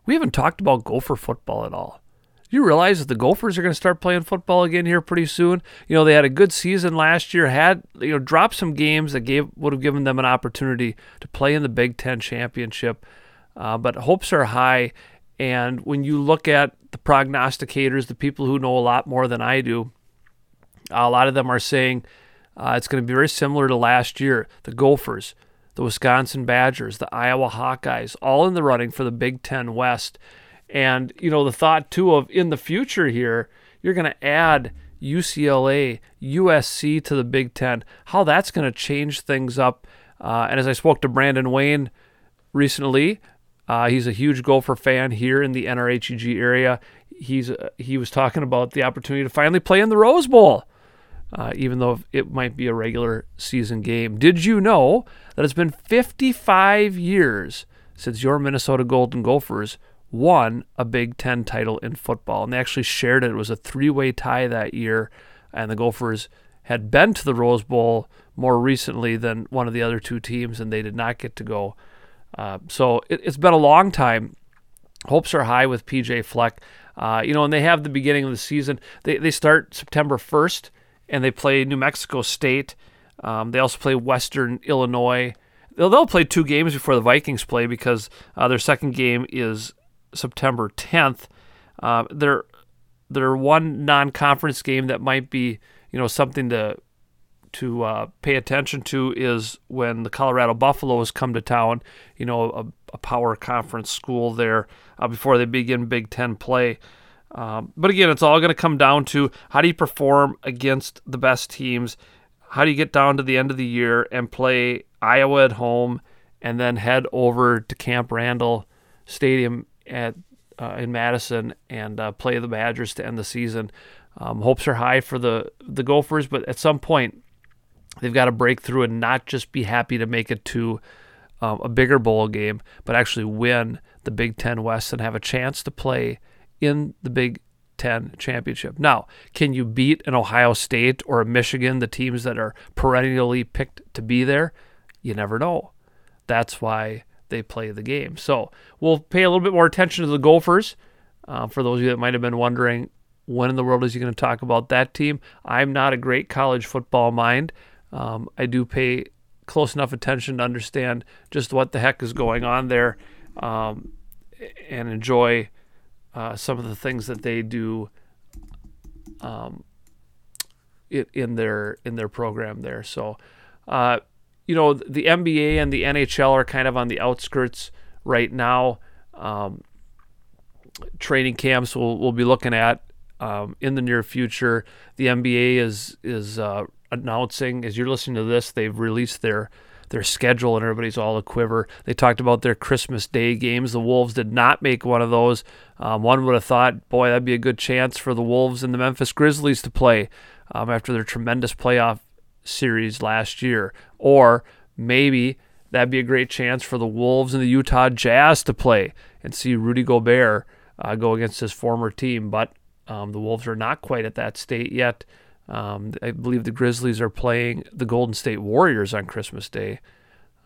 We haven't talked about Gopher football at all. You realize that the Gophers are going to start playing football again here pretty soon? You know, they had a good season last year, had, you know, dropped some games that gave would have given them an opportunity to play in the Big Ten championship. Uh, but hopes are high. And when you look at the prognosticators, the people who know a lot more than I do, a lot of them are saying uh, it's going to be very similar to last year. The Gophers, the Wisconsin Badgers, the Iowa Hawkeyes, all in the running for the Big Ten West. And, you know, the thought too of in the future here, you're going to add UCLA, USC to the Big Ten, how that's going to change things up. Uh, and as I spoke to Brandon Wayne recently, uh, he's a huge Gopher fan here in the NRHEG area. He's uh, he was talking about the opportunity to finally play in the Rose Bowl, uh, even though it might be a regular season game. Did you know that it's been 55 years since your Minnesota Golden Gophers won a Big Ten title in football? And they actually shared it. It was a three-way tie that year, and the Gophers had been to the Rose Bowl more recently than one of the other two teams, and they did not get to go. Uh, so it, has been a long time. Hopes are high with PJ Fleck. Uh, you know, and they have the beginning of the season. They, they start September 1st and they play New Mexico State. Um, they also play Western Illinois. They'll, they'll play two games before the Vikings play because uh, their second game is September 10th. Uh, their one non-conference game that might be you know something to to uh, pay attention to is when the Colorado Buffaloes come to town, you know, a, a power conference school there uh, before they begin Big Ten play. Um, but again, it's all going to come down to how do you perform against the best teams? How do you get down to the end of the year and play Iowa at home and then head over to Camp Randall Stadium at uh, in Madison and uh, play the Badgers to end the season? Um, hopes are high for the the Gophers, but at some point they've got to break through and not just be happy to make it to um, a bigger bowl game, but actually win the Big Ten West and have a chance to play in the Big Ten championship. Now, can you beat an Ohio State or a Michigan, the teams that are perennially picked to be there? You never know. That's why they play the game. So we'll pay a little bit more attention to the Gophers. Uh, for those of you that might have been wondering, when in the world is he going to talk about that team? I'm not a great college football mind. Um, I do pay close enough attention to understand just what the heck is going on there um, and enjoy uh, some of the things that they do um, in, their in their program there. So, uh, you know, the NBA and the NHL are kind of on the outskirts right now. Um, training camps we'll, we'll be looking at um, in the near future. The NBA is is uh, announcing as you're listening to this, they've released their their schedule and everybody's all a quiver. They talked about their Christmas Day games. The Wolves did not make one of those. Um, one would have thought, boy, that'd be a good chance for the Wolves and the Memphis Grizzlies to play um, after their tremendous playoff series last year. Or maybe that'd be a great chance for the Wolves and the Utah Jazz to play and see Rudy Gobert uh, go against his former team. But um, the Wolves are not quite at that state yet. Um, I believe the Grizzlies are playing the Golden State Warriors on Christmas Day.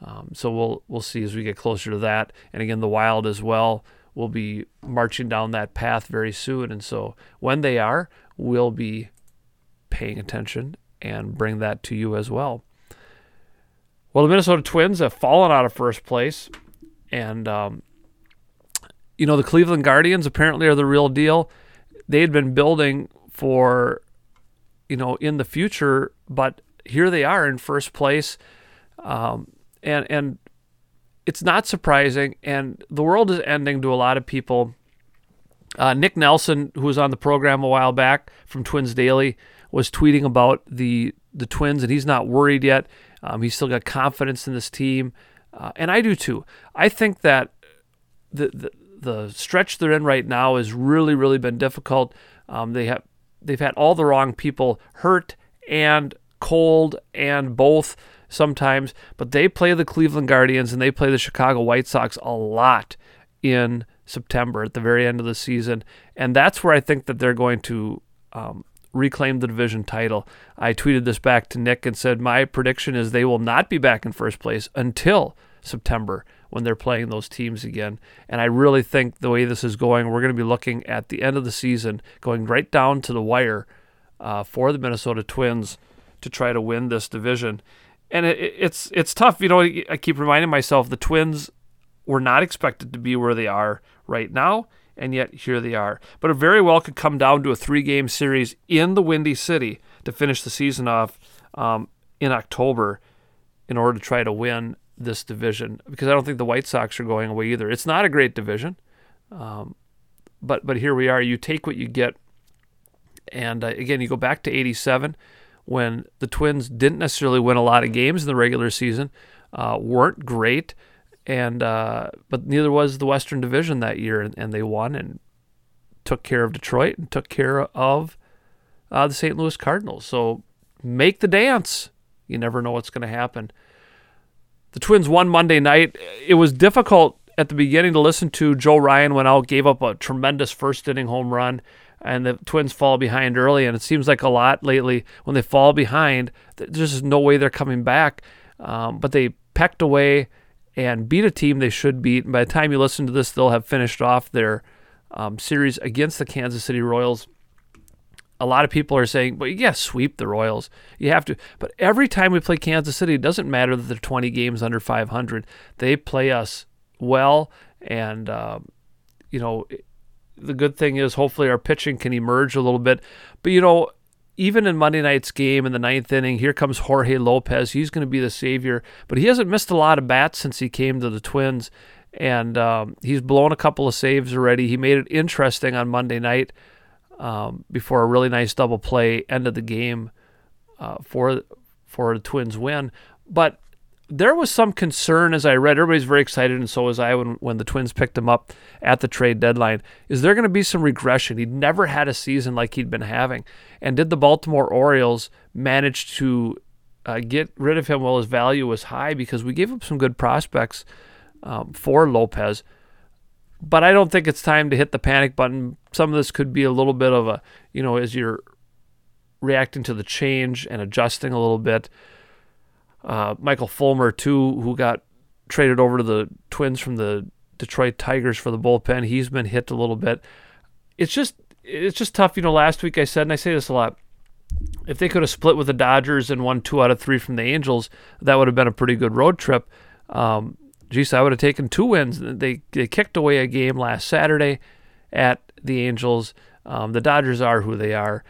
Um, so we'll we'll see as we get closer to that. And again, the Wild as well will be marching down that path very soon. And so when they are, we'll be paying attention and bring that to you as well. Well, the Minnesota Twins have fallen out of first place, and um, you know the Cleveland Guardians apparently are the real deal. They had been building for you know, in the future, but here they are in first place. Um, and, and it's not surprising. And the world is ending to a lot of people. Uh, Nick Nelson, who was on the program a while back from Twins Daily, was tweeting about the the Twins, and he's not worried yet. Um, he's still got confidence in this team, uh, and I do too. I think that the, the the stretch they're in right now has really, really been difficult. Um, they have they've had all the wrong people hurt and cold and both sometimes, but they play the Cleveland Guardians and they play the Chicago White Sox a lot in September at the very end of the season. And that's where I think that they're going to um, reclaim the division title. I tweeted this back to Nick and said, My prediction is they will not be back in first place until September when they're playing those teams again. And I really think the way this is going, we're going to be looking at the end of the season, going right down to the wire uh, for the Minnesota Twins to try to win this division. And it, it's it's tough, you know. I keep reminding myself the Twins were not expected to be where they are right now, and yet here they are. But it very well could come down to a three-game series in the Windy City to finish the season off um, in October in order to try to win this division because I don't think the White Sox are going away either. It's not a great division, um, but but here we are. You take what you get, and uh, again, you go back to '87 when the Twins didn't necessarily win a lot of games in the regular season, uh, weren't great, and uh, but neither was the Western Division that year, and, they won and took care of Detroit and took care of uh, the St. Louis Cardinals. So make the dance. You never know what's going to happen. The Twins won Monday night. It was difficult at the beginning to listen to. Joe Ryan went out, gave up a tremendous first inning home run, and the Twins fall behind early. And it seems like a lot lately when they fall behind, there's just no way they're coming back. Um, but they pecked away and beat a team they should beat. And by the time you listen to this, they'll have finished off their um, series against the Kansas City Royals a lot of people are saying, got to sweep the Royals. You have to. But every time we play Kansas City, it doesn't matter that they're 20 games under 500. They play us well. And, uh, you know, the good thing is hopefully our pitching can emerge a little bit. But, you know, even in Monday night's game in the ninth inning, here comes Jorge Lopez. He's going to be the savior. But he hasn't missed a lot of bats since he came to the Twins. And um, he's blown a couple of saves already. He made it interesting on Monday night um, before a really nice double play ended the game uh, for for the Twins win. But there was some concern as I read. Everybody's very excited, and so was I when, when the Twins picked him up at the trade deadline. Is there going to be some regression? He'd never had a season like he'd been having. And did the Baltimore Orioles manage to uh, get rid of him while his value was high? Because we gave up some good prospects um, for Lopez. But I don't think it's time to hit the panic button. Some of this could be a little bit of a, you know, as you're reacting to the change and adjusting a little bit uh, Michael Fulmer too, who got traded over to the Twins from the Detroit Tigers for the bullpen. He's been hit a little bit. It's just it's just tough. You know, last week I said, and I say this a lot. If they could have split with the Dodgers and won two out of three from the Angels, that would have been a pretty good road trip. Um, geez, I would have taken two wins. They they kicked away a game last Saturday at the Angels. Um, the Dodgers are who they are,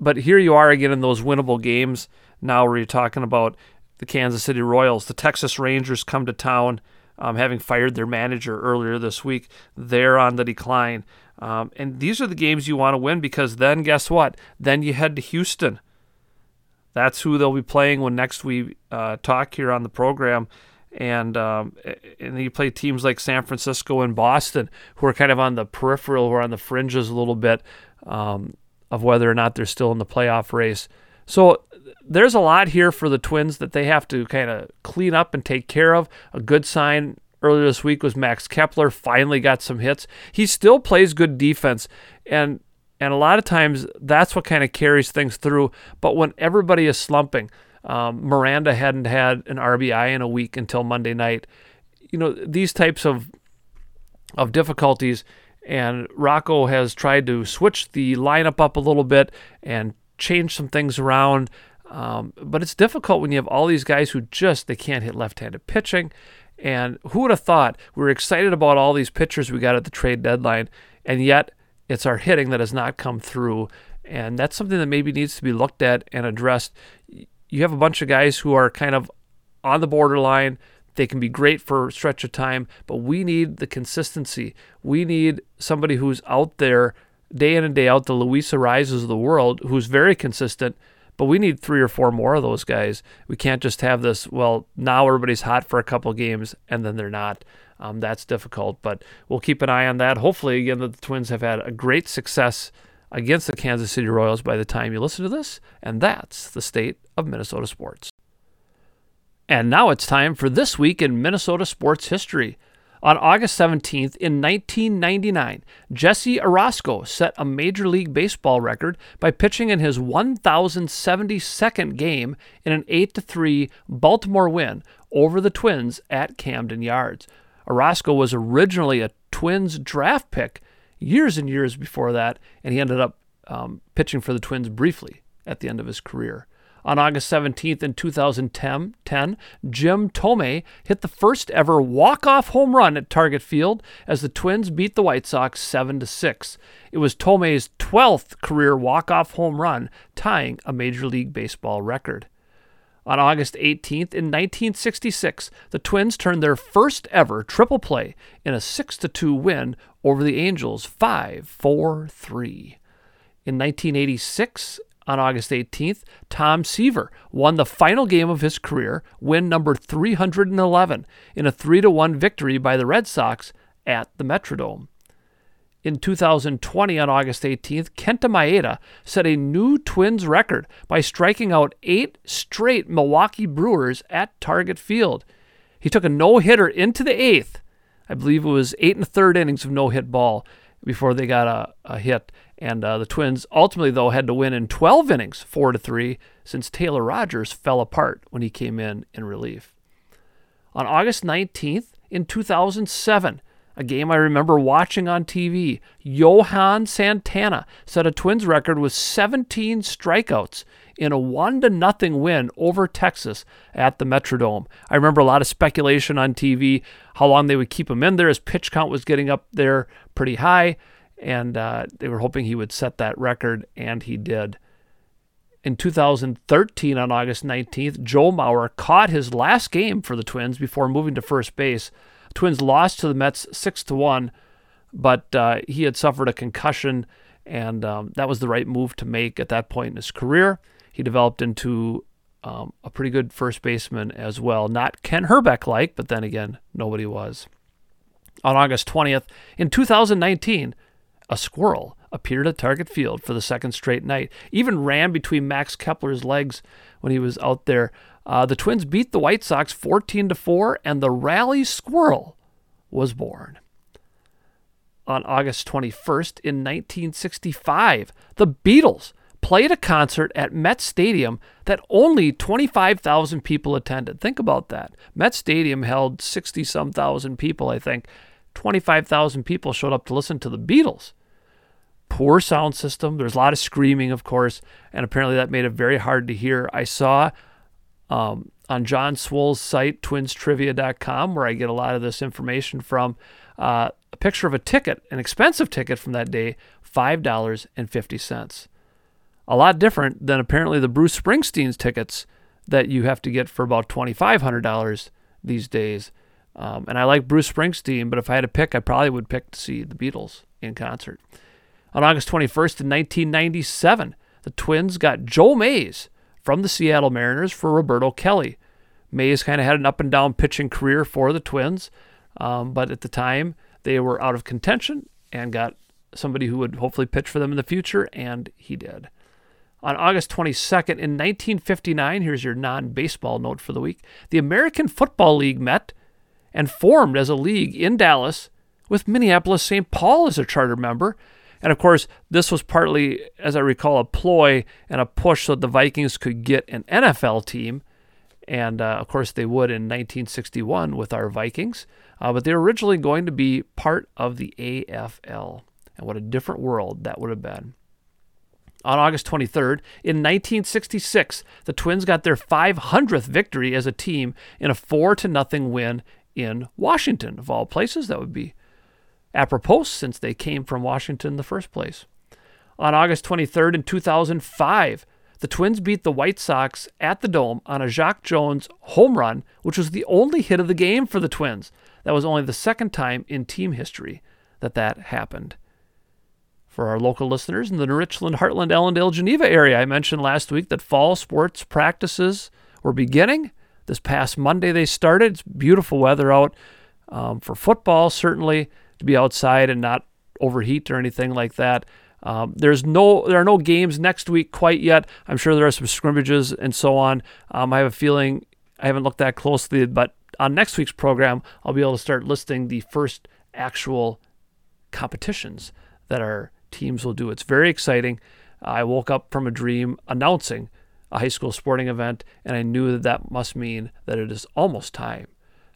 but here you are again in those winnable games. Now where you're talking about the Kansas City Royals. The Texas Rangers come to town, um, having fired their manager earlier this week. They're on the decline. Um, and these are the games you want to win because then guess what? Then you head to Houston. That's who they'll be playing when next we uh, talk here on the program. And um, and you play teams like San Francisco and Boston, who are kind of on the peripheral, who are on the fringes a little bit um, of whether or not they're still in the playoff race. So there's a lot here for the Twins that they have to kind of clean up and take care of. A good sign earlier this week was Max Kepler finally got some hits. He still plays good defense, and and a lot of times that's what kind of carries things through. But when everybody is slumping, um, Miranda hadn't had an RBI in a week until Monday night. You know these types of of difficulties, and Rocco has tried to switch the lineup up a little bit and change some things around. Um, but it's difficult when you have all these guys who just they can't hit left-handed pitching. And who would have thought we were excited about all these pitchers we got at the trade deadline, and yet it's our hitting that has not come through. And that's something that maybe needs to be looked at and addressed. You have a bunch of guys who are kind of on the borderline. They can be great for a stretch of time, but we need the consistency. We need somebody who's out there day in and day out, the Luis Arraezes of the world, who's very consistent. But we need three or four more of those guys. We can't just have this. Well, now everybody's hot for a couple games and then they're not. Um, that's difficult, but we'll keep an eye on that. Hopefully, again, that the Twins have had a great success against the Kansas City Royals by the time you listen to this. And that's the state of Minnesota sports. And now it's time for This Week in Minnesota Sports History. On August 17th, in 1999, Jesse Orosco set a Major League Baseball record by pitching in his 1072nd game in an 8 3 Baltimore win over the Twins at Camden Yards. Orosco was originally a Twins draft pick years and years before that, and he ended up um, pitching for the Twins briefly at the end of his career. On August 17th in 2010, Jim Thome hit the first ever walk-off home run at Target Field as the Twins beat the White Sox 7 to 6. It was Thome's 12th career walk-off home run, tying a Major League Baseball record. On August 18th in 1966, the Twins turned their first ever triple play in a 6 2 win over the Angels 5 4 3. In 1986, on August 18th, Tom Seaver won the final game of his career, win number 311, in a 3 1 victory by the Red Sox at the Metrodome. In 2020, on August 18th, Kenta Maeda set a new Twins record by striking out eight straight Milwaukee Brewers at Target Field. He took a no hitter into the eighth. I believe it was eight and a third innings of no hit ball before they got a, a hit. And uh, the Twins ultimately, though, had to win in 12 innings, four to three, since Taylor Rogers fell apart when he came in in relief. On August 19th, in 2007, a game I remember watching on TV, Johan Santana set a Twins record with 17 strikeouts in a 1 to nothing win over Texas at the Metrodome. I remember a lot of speculation on TV how long they would keep him in there as pitch count was getting up there pretty high and uh, they were hoping he would set that record, and he did. In 2013, on August 19th, Joe Mauer caught his last game for the Twins before moving to first base. Twins lost to the Mets six to one, but uh, he had suffered a concussion and um, that was the right move to make at that point in his career. He developed into um, a pretty good first baseman as well. Not Kent Hrbek like, but then again, nobody was. On August 20th, in 2019, a squirrel appeared at Target Field for the second straight night, even ran between Max Kepler's legs when he was out there. Uh, the Twins beat the White Sox 14 to 4, and the rally squirrel was born. On August 21st, in 1965, the Beatles played a concert at Met Stadium that only 25,000 people attended. Think about that. Met Stadium held 60 some thousand people, I think. 25,000 people showed up to listen to the Beatles. Poor sound system. There's a lot of screaming, of course, and apparently that made it very hard to hear. I saw um, on John Swol's site, twinstrivia.com, where I get a lot of this information from, uh, a picture of a ticket, an expensive ticket from that day, $5.50 a lot different than apparently the Bruce Springsteen's tickets that you have to get for about $2,500 these days. Um, and I like Bruce Springsteen, but if I had to pick, I probably would pick to see the Beatles in concert. On August 21st, in 1997, the Twins got Joe Mays from the Seattle Mariners for Roberto Kelly. Mays kind of had an up and down pitching career for the Twins, um, but at the time they were out of contention and got somebody who would hopefully pitch for them in the future, and he did. On August 22nd, in 1959, here's your non baseball note for the week the American Football League met and formed as a league in Dallas with Minneapolis St. Paul as a charter member. And of course, this was partly, as I recall, a ploy and a push so that the Vikings could get an NFL team. And uh, of course, they would in 1961 with our Vikings. Uh, but they were originally going to be part of the AFL. And what a different world that would have been. On August 23rd, in 1966, the Twins got their 500th victory as a team in a 4 to nothing win in Washington. Of all places, that would be apropos since they came from Washington in the first place. On August 23rd, in 2005, the Twins beat the White Sox at the Dome on a Jacque Jones home run, which was the only hit of the game for the Twins. That was only the second time in team history that that happened. For our local listeners in the New Richland, Hartland, Ellendale, Geneva area, I mentioned last week that fall sports practices were beginning. This past Monday they started. It's beautiful weather out um, for football, certainly to be outside and not overheat or anything like that. Um, there's no, there are no games next week quite yet. I'm sure there are some scrimmages and so on. Um, I have a feeling I haven't looked that closely, but on next week's program, I'll be able to start listing the first actual competitions that our teams will do. It's very exciting. I woke up from a dream announcing a high school sporting event, and I knew that that must mean that it is almost time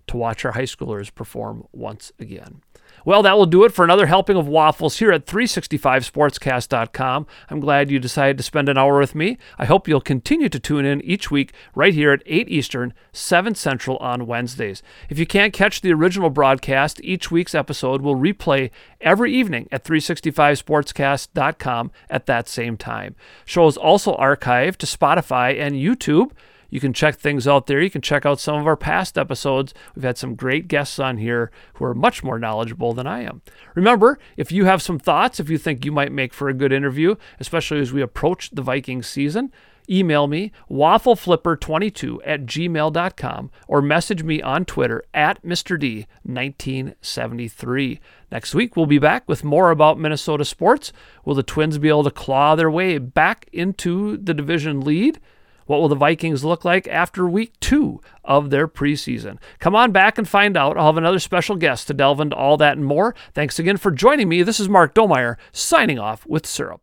to watch our high schoolers perform once again. Well, that will do it for another helping of waffles here at 365sportscast.com. I'm glad you decided to spend an hour with me. I hope you'll continue to tune in each week right here at 8 Eastern, 7 Central on Wednesdays. If you can't catch the original broadcast, each week's episode will replay every evening at 365sportscast.com at that same time. Show is also archived to Spotify and YouTube. You can check things out there. You can check out some of our past episodes. We've had some great guests on here who are much more knowledgeable than I am. Remember, if you have some thoughts, if you think you might make for a good interview, especially as we approach the Vikings season, email me waffleflipper22 at gmail.com or message me on Twitter at Mr. D1973. Next week, we'll be back with more about Minnesota sports. Will the Twins be able to claw their way back into the division lead? What will the Vikings look like after week two of their preseason? Come on back and find out. I'll have another special guest to delve into all that and more. Thanks again for joining me. This is Mark Domeyer signing off with Syrup.